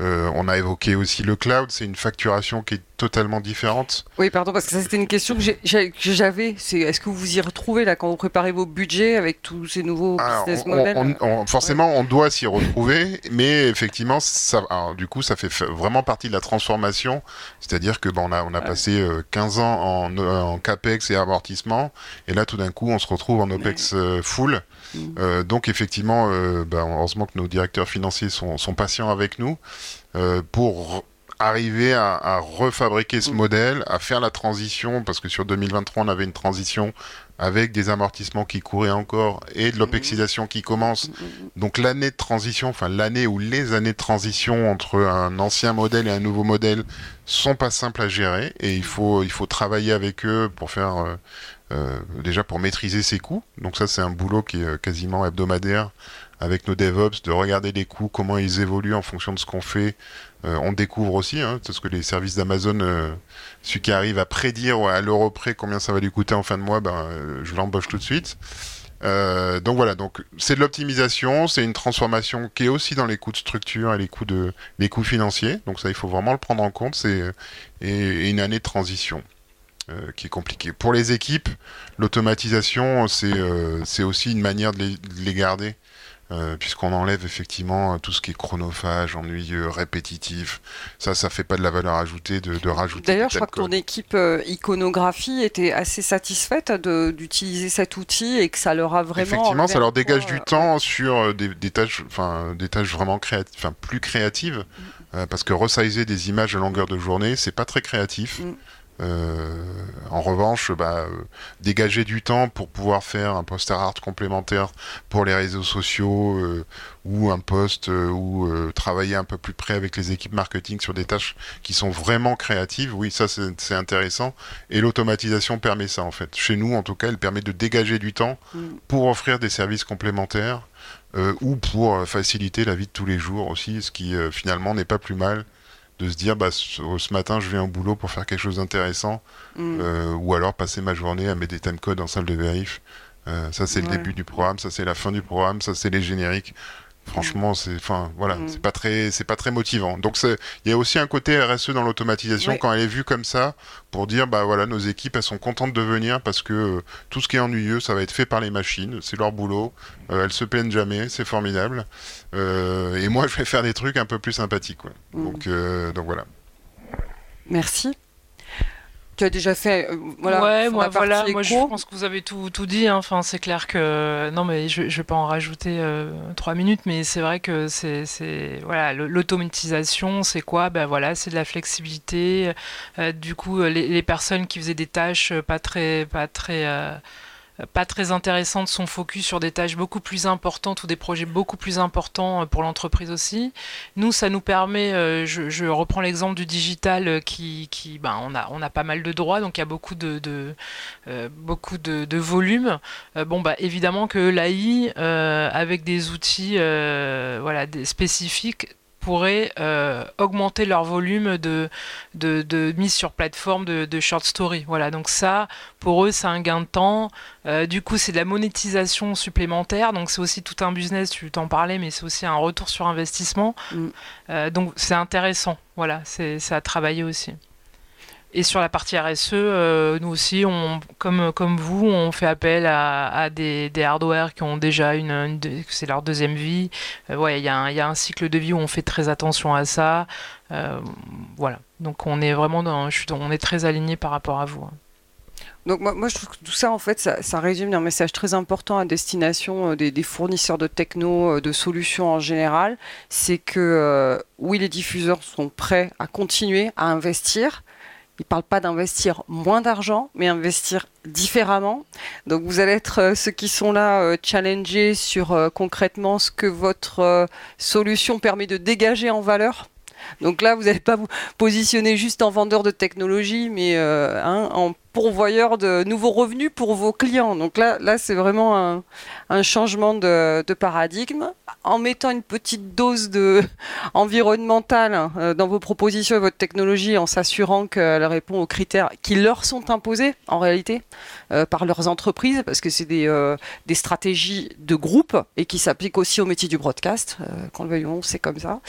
Euh, on a évoqué aussi le cloud, c'est une facturation qui est totalement différente. Oui, pardon, parce que ça c'était une question que j'avais. C'est est-ce que vous vous y retrouvez là quand vous préparez vos budgets avec tous ces nouveaux business models Forcément, on doit s'y retrouver, mais effectivement, ça, du coup, ça fait vraiment partie de la transformation. C'est-à-dire que bon, on a, on a passé 15 ans en, en capex et amortissement, et là tout d'un coup, on se retrouve en opex euh, full. Mm. Euh, donc effectivement, euh, ben, heureusement que nos directeurs financiers sont, sont patients avec nous pour arriver à, refabriquer ce mm. modèle, à faire la transition, parce que sur 2023, on avait une transition avec des amortissements qui couraient encore et de l'opexidation qui commence. Mm, Donc l'année de transition, enfin l'année ou les années de transition entre un ancien modèle et un nouveau modèle sont pas simples à gérer et il faut, il faut travailler avec eux pour faire... Euh, déjà pour maîtriser ses coûts. Donc ça c'est un boulot qui est euh, quasiment hebdomadaire avec nos DevOps, de regarder les coûts, comment ils évoluent en fonction de ce qu'on fait. Euh, on découvre aussi, hein, parce que les services d'Amazon, celui qui arrive à prédire à l'euro près combien ça va lui coûter en fin de mois, ben, je l'embauche tout de suite. Donc voilà, donc c'est de l'optimisation, c'est une transformation qui est aussi dans les coûts de structure et les coûts de les coûts financiers. Donc ça, il faut vraiment le prendre en compte. C'est et, une année de transition euh, qui est compliquée. Pour les équipes, l'automatisation, c'est euh, aussi une manière de les, de les garder euh, puisqu'on enlève effectivement tout ce qui est chronophage, ennuyeux, répétitif. Ça, ça fait pas de la valeur ajoutée de, de rajouter. D'ailleurs, je crois que ton équipe euh, iconographie était assez satisfaite d'utiliser cet outil et que ça leur a vraiment. Effectivement, ça leur dégage du temps sur euh, des, des, tâches, enfin des tâches vraiment créatives, plus créatives, mm. parce que resizer des images à longueur de journée, c'est pas très créatif. Mm. Euh, en revanche, bah, euh, dégager du temps pour pouvoir faire un poster art complémentaire pour les réseaux sociaux euh, ou un post ou travailler un peu plus près avec les équipes marketing sur des tâches qui sont vraiment créatives, oui, ça c'est intéressant. Et l'automatisation permet ça en fait. Chez nous, en tout cas, elle permet de dégager du temps mm. pour offrir des services complémentaires. ou pour faciliter la vie de tous les jours aussi, ce qui finalement n'est pas plus mal de se dire bah, ce, matin je viens au boulot pour faire quelque chose d'intéressant mm. euh, ou alors passer ma journée à mettre des timecodes en salle de vérif. Euh, ça c'est le début du programme, ça c'est la fin du programme, ça c'est les génériques. Franchement, c'est, enfin, voilà, mm. c'est pas très, c'est pas très motivant. Donc, il y a aussi un côté RSE dans l'automatisation quand elle est vue comme ça, pour dire, bah voilà, nos équipes, elles sont contentes de venir parce que euh, tout ce qui est ennuyeux, ça va être fait par les machines, c'est leur boulot, euh, elles se plaignent jamais, c'est formidable. Euh, et moi, je vais faire des trucs un peu plus sympathiques, mm. Donc, donc voilà. Merci tu as déjà fait euh, voilà ouais moi voilà moi je pense que vous avez tout, tout dit hein. enfin c'est clair que non mais je, je vais pas en rajouter euh, trois minutes mais c'est vrai que c'est voilà l'automatisation c'est quoi? Ben voilà c'est de la flexibilité. Euh, du coup les, les, personnes qui faisaient des tâches pas très pas très pas très intéressante, son focus sur des tâches beaucoup plus importantes ou des projets beaucoup plus importants euh, pour l'entreprise aussi. Nous, ça nous permet, euh, je, reprends l'exemple du digital euh, qui, ben, on, a, on a pas mal de droits, donc il y a beaucoup de, de beaucoup de, volume. bon, bah, évidemment que l'AI, avec des outils voilà, spécifiques, pourraient euh, augmenter leur volume de, de, mise sur plateforme de, short story. Voilà, donc ça, pour eux, c'est un gain de temps. Euh, du coup, c'est de la monétisation supplémentaire. Donc c'est aussi tout un business, tu t'en parlais, mais c'est aussi un retour sur investissement. Mm. Euh, donc c'est intéressant. Voilà, c'est à travailler aussi. Et sur la partie RSE, euh, nous aussi, comme, vous, on fait appel à, des, hardware qui ont déjà une, c'est leur deuxième vie. Euh, ouais, il y, a un cycle de vie où on fait très attention à ça. Euh, voilà. Donc on est vraiment je suis, on est très aligné par rapport à vous. Hein. Donc moi, moi, je trouve que tout ça, en fait, ça, résume un message très important à destination des, des fournisseurs de techno, de solutions en général. C'est que oui, les diffuseurs sont prêts à continuer à investir, il ne parle pas d'investir moins d'argent, mais investir différemment. Donc vous allez être euh, ceux qui sont là euh, challengés sur euh, concrètement ce que votre solution permet de dégager en valeur. Donc là, vous n'allez pas vous positionner juste en vendeur de technologie, mais hein, en pourvoyeur de nouveaux revenus pour vos clients. Donc là, là c'est vraiment un, changement de, paradigme. En mettant une petite dose de environnementale euh, dans vos propositions et votre technologie, en s'assurant qu'elle répond aux critères qui leur sont imposés en réalité euh, par leurs entreprises, parce que c'est des, euh, des, stratégies de groupe et qui s'appliquent aussi au métier du broadcast. quand le veuillons, c'est comme ça.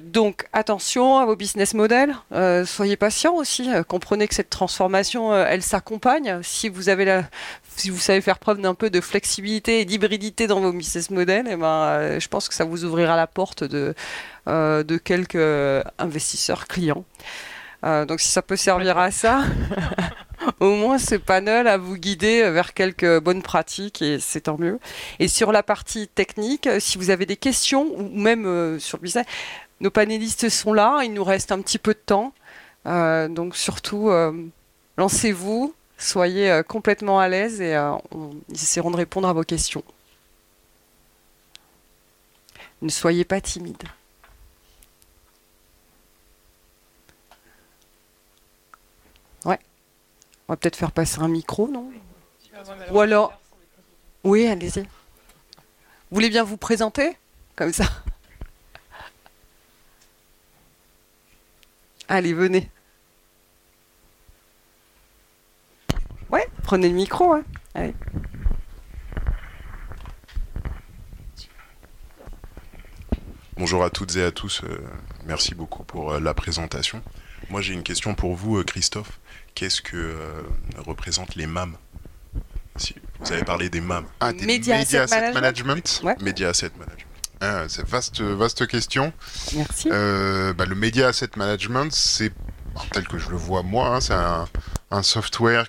donc attention à vos business models. soyez patients aussi. comprenez que cette transformation euh, elle s'accompagne. Si vous avez la, si vous savez faire preuve d'un peu de flexibilité et d'hybridité dans vos business models, et eh ben, euh, je pense que ça vous ouvrira la porte de, euh, de quelques investisseurs clients. donc si ça peut servir à ça, au moins ce panel à vous guider vers quelques bonnes pratiques et c'est tant mieux. Et sur la partie technique, si vous avez des questions ou même sur le business, nos panélistes sont là, il nous reste un petit peu de temps. donc surtout, Lancez-vous, soyez euh, complètement à l'aise et euh, on essaieront de répondre à vos questions. Ne soyez pas timide. Ouais. On va peut-être faire passer un micro, non? Ou alors... Oui, allez-y. Vous voulez bien vous présenter? Comme ça. Allez, venez. Ouais, prenez le micro. Hein. Bonjour à toutes et à tous. Euh, merci beaucoup pour euh, la présentation. Moi, j'ai une question pour vous, euh, Christophe. Qu'est-ce que représentent les MAM si Vous avez parlé des MAM. Ah, des Media, Media Asset, Asset, Management, management? Media Asset Management. Ah, c'est vaste, vaste question. Merci. Bah, le Media Asset Management, c'est, tel que je le vois moi, hein, c'est un un software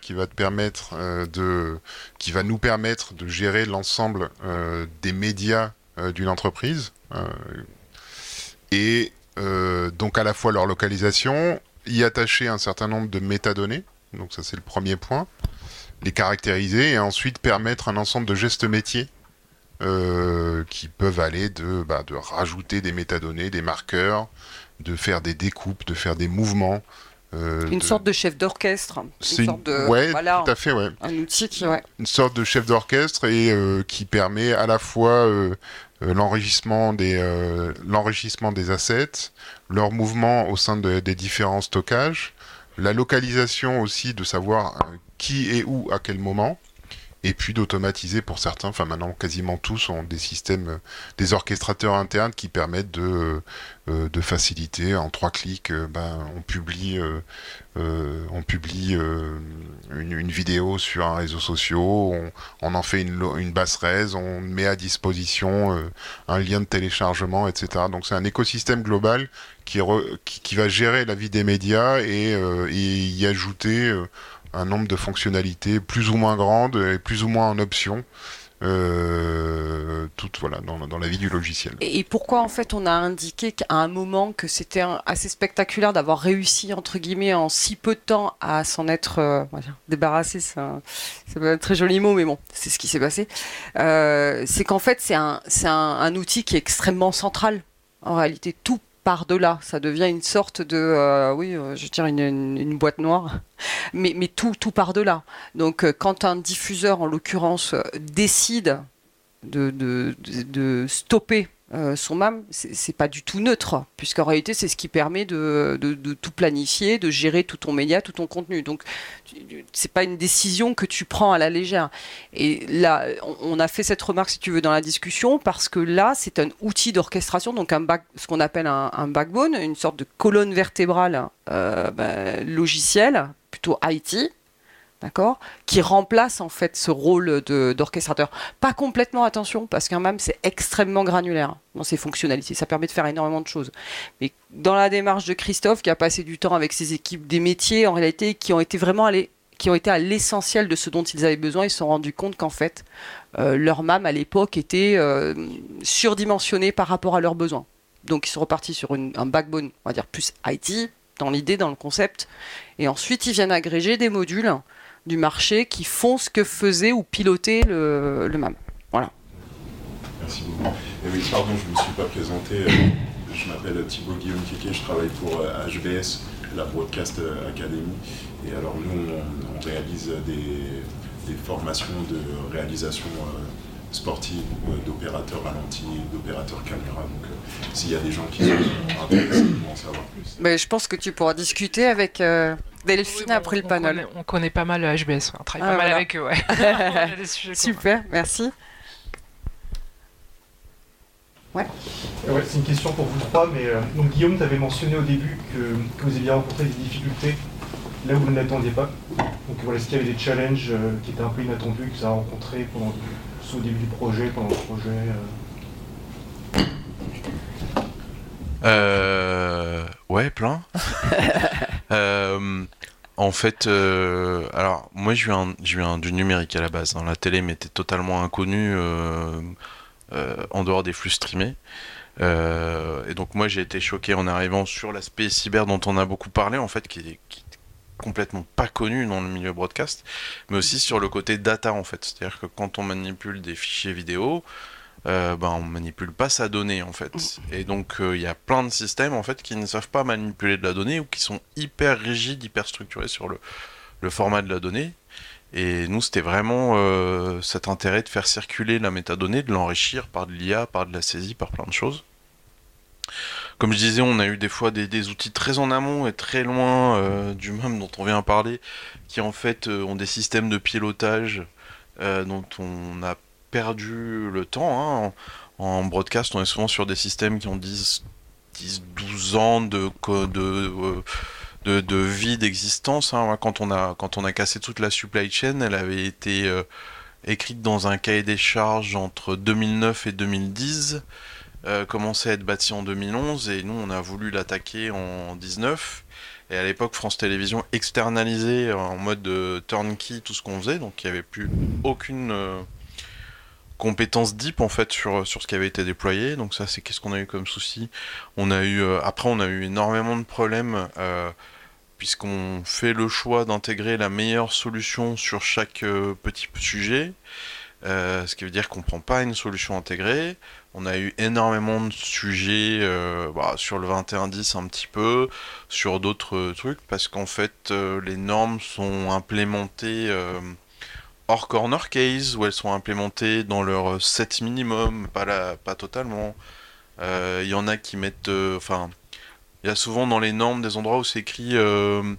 euh, qui va nous permettre de gérer l'ensemble euh, des médias euh, d'une entreprise et donc à la fois leur localisation, y attacher un certain nombre de métadonnées. Donc ça c'est le premier point. Les caractériser et ensuite permettre un ensemble de gestes métiers qui peuvent aller de, bah, de rajouter des métadonnées, des marqueurs, de faire des découpes, de faire des mouvements. Euh, Une de- sorte de chef d'orchestre. Une C'est sorte de. ouais, voilà, tout à fait, ouais. un outil qui. Ouais. Une sorte de chef d'orchestre et euh, qui permet à la fois euh, euh, l'enrichissement des euh, l'enrichissement des assets, leur mouvement au sein de- des différents stockages, la localisation aussi de savoir euh, qui est où à quel moment. Et puis d'automatiser pour certains, enfin maintenant quasiment tous ont des systèmes, euh, des orchestrateurs internes qui permettent de, euh, euh, faciliter en trois clics. ben, on publie, on publie une, vidéo sur un réseau social, on, en fait une, une basse res, on met à disposition un lien de téléchargement, etc. Donc c'est un écosystème global qui, va gérer la vie des médias et, y ajouter un nombre de fonctionnalités plus ou moins grandes et plus ou moins en options, euh, voilà, dans, la vie du logiciel. Et pourquoi en fait on a indiqué qu'à un moment que c'était assez spectaculaire d'avoir réussi entre guillemets en si peu de temps à s'en être euh, débarrassé, c'est un, très joli mot mais bon c'est ce qui s'est passé. Euh, c'est qu'en fait c'est un, un, un outil qui est extrêmement central. En réalité tout part de là, ça devient une sorte de euh, oui je dirais une, une, une boîte noire, mais, tout tout part de là. Donc euh, quand un diffuseur en l'occurrence euh, décide de, de, de, de stopper euh, son MAM, c'est pas du tout neutre, puisqu'en réalité, c'est ce qui permet de, tout planifier, de gérer tout ton média, tout ton contenu. Donc, c'est pas une décision que tu prends à la légère. Et là, on, a fait cette remarque, si tu veux, dans la discussion, parce que là, c'est un outil d'orchestration, donc un back- ce qu'on appelle un, un backbone, une sorte de colonne vertébrale euh, ben, logicielle, plutôt IT. D'accord? Qui remplace en fait ce rôle d'orchestrateur. Pas complètement, attention, parce qu'un MAM, c'est extrêmement granulaire dans ses fonctionnalités. Ça permet de faire énormément de choses. Mais dans la démarche de Christophe, qui a passé du temps avec ses équipes des métiers, en réalité, qui ont été vraiment allés qui ont été à l'essentiel de ce dont ils avaient besoin, ils se sont rendus compte qu'en fait, euh, leur MAM à l'époque était euh, surdimensionné par rapport à leurs besoins. Donc ils sont repartis sur un backbone, on va dire plus IT, dans l'idée, dans le concept. Et ensuite, ils viennent agréger des modules du marché qui font ce que faisait ou pilotait le, le MAM. Merci beaucoup. Et oui, pardon, je ne me suis pas présenté. euh, Je m'appelle Thibaut Guillaume Kéké, je travaille pour euh, HBS, la Broadcast euh, Academy. Et alors nous, on, on réalise des, des formations de réalisation euh, sportive, euh, d'opérateurs ralenti, d'opérateurs caméra. Donc euh, s'il y a des gens qui sont intéressés pour en savoir plus. Mais je pense que tu pourras discuter avec euh, Delphine Oui, bon, après le on panel. connaît- on connaît pas mal le HBS, ouais, on travaille Ah, pas mal avec eux, ouais. Communs. Super, merci. Euh, ouais, c'est une question pour vous trois, mais euh, donc Guillaume, tu avais mentionné au début que, que vous aviez rencontré des difficultés là où vous ne l'attendiez pas. Donc voilà, est-ce qu'il y avait des challenges euh, qui étaient un peu inattendus que vous avez rencontrés pendant, soit au début du projet, pendant le projet euh, Euh, ouais, plein. En fait, euh, alors moi je viens, du numérique à la base. hein. La télé m'était totalement inconnue euh, euh, en dehors des flux streamés. Et donc moi j'ai été choqué en arrivant sur l'aspect cyber dont on a beaucoup parlé en fait, qui est complètement pas connu dans le milieu broadcast, mais aussi sur le côté data en fait. C'est-à-dire que quand on manipule des fichiers vidéo, euh, ben, on manipule pas sa donnée en fait. Et donc euh, il y a plein de systèmes en fait qui ne savent pas manipuler de la donnée ou qui sont hyper rigides, hyper structurés sur le, le format de la donnée. Et nous c'était vraiment euh, cet intérêt de faire circuler la métadonnée, de l'enrichir par de l'IA, par de la saisie, par plein de choses. Comme je disais, on a eu des fois des, des outils très en amont et très loin euh, du même dont on vient parler, qui en fait euh, ont des systèmes de pilotage dont on n'a perdu le temps. Hein. En, broadcast, on est souvent sur des systèmes qui ont 10, 10 12 ans de, euh, de, de vie d'existence. hein. Quand, on a, quand on a cassé toute la supply chain, elle avait été euh, écrite dans un cahier des charges entre 2009 et 2010, euh, commençait à être bâtie en 2011, et nous, on a voulu l'attaquer en 19. Et à l'époque, France Télévisions externalisait en mode turnkey tout ce qu'on faisait, donc il n'y avait plus aucune euh, compétence deep en fait sur, ce qui avait été déployé. Donc ça, c'est qu'est-ce qu'on a eu comme souci On a eu euh, après, on a eu énormément de problèmes euh, puisqu'on fait le choix d'intégrer la meilleure solution sur chaque euh, petit sujet. Ce qui veut dire qu'on prend pas une solution intégrée. On a eu énormément de sujets bah, sur le 2110 un petit peu, sur d'autres trucs, parce qu'en fait les normes sont implémentées hors corner case, où elles sont implémentées dans leur set minimum, pas, la, pas totalement. Euh, Il y en a qui mettent... euh, Enfin, il y a souvent dans les normes des endroits où c'est écrit euh,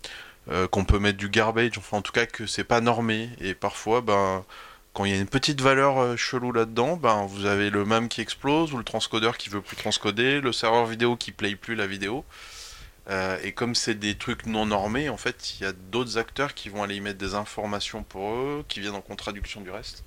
euh, qu'on peut mettre du garbage, enfin en tout cas que c'est pas normé, et parfois, ben quand il y a une petite valeur euh, chelou là-dedans, ben vous avez le MAM qui explose ou le transcodeur qui veut plus transcoder, le serveur vidéo qui play plus la vidéo. Euh, et comme c'est des trucs non normés, en fait, il y a d'autres acteurs qui vont aller y mettre des informations pour eux, qui viennent en contradiction du reste.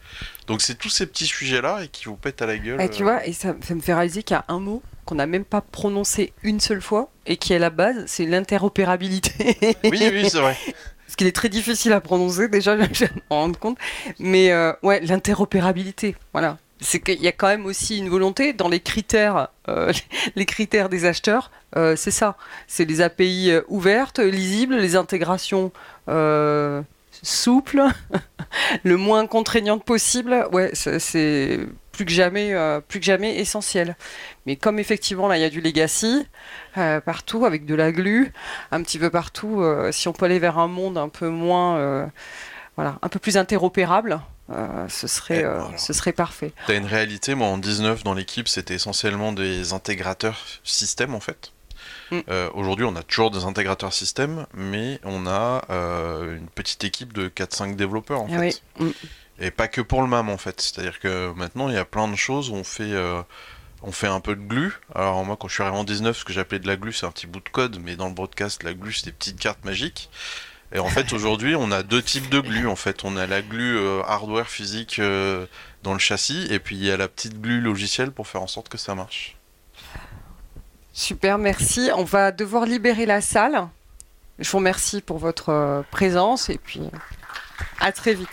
Donc c'est tous ces petits sujets-là et qui vous pètent à la gueule. Et tu euh, vois, et ça, ça me fait réaliser qu'il y a un mot qu'on n'a même pas prononcé une seule fois et qui est la base, c'est l'interopérabilité. Oui, oui, c'est vrai. Ce qu'il est très difficile à prononcer, déjà, je de m'en rendre compte. Mais euh, ouais, l'interopérabilité, voilà. C'est qu'il y a quand même aussi une volonté dans les critères, euh, les critères des acheteurs, euh, c'est ça. C'est les API euh, ouvertes, lisibles, les intégrations souples, le moins contraignantes possible. Ouais, c'est- plus que jamais, plus que jamais essentiel. Mais comme effectivement là, il y a du legacy partout avec de la glu, un petit peu partout. si on peut aller vers un monde un peu moins, voilà, un peu plus interopérable, euh, ce serait, Eh, euh, ce serait parfait. T'as une réalité, moi en 19 dans l'équipe, c'était essentiellement des intégrateurs système en fait. Mm. Euh, Aujourd'hui, on a toujours des intégrateurs système, mais on a une petite équipe de 4-5 développeurs en Ah fait. oui. Mm. Et pas que pour le MAM en fait. C'est-à-dire que maintenant, il y a plein de choses où on fait, on fait un peu de glu. Alors moi, quand je suis arrivé en 19, ce que j'appelais de la glu, c'est un petit bout de code, mais dans le broadcast, la glu, c'est des petites cartes magiques. Et en fait, aujourd'hui, on a deux types de glu. En fait, on a la glu euh, hardware physique euh, dans le châssis, et puis il y a la petite glu logicielle pour faire en sorte que ça marche. Super, merci. On va devoir libérer la salle. Je vous remercie pour votre euh, présence et puis à très vite.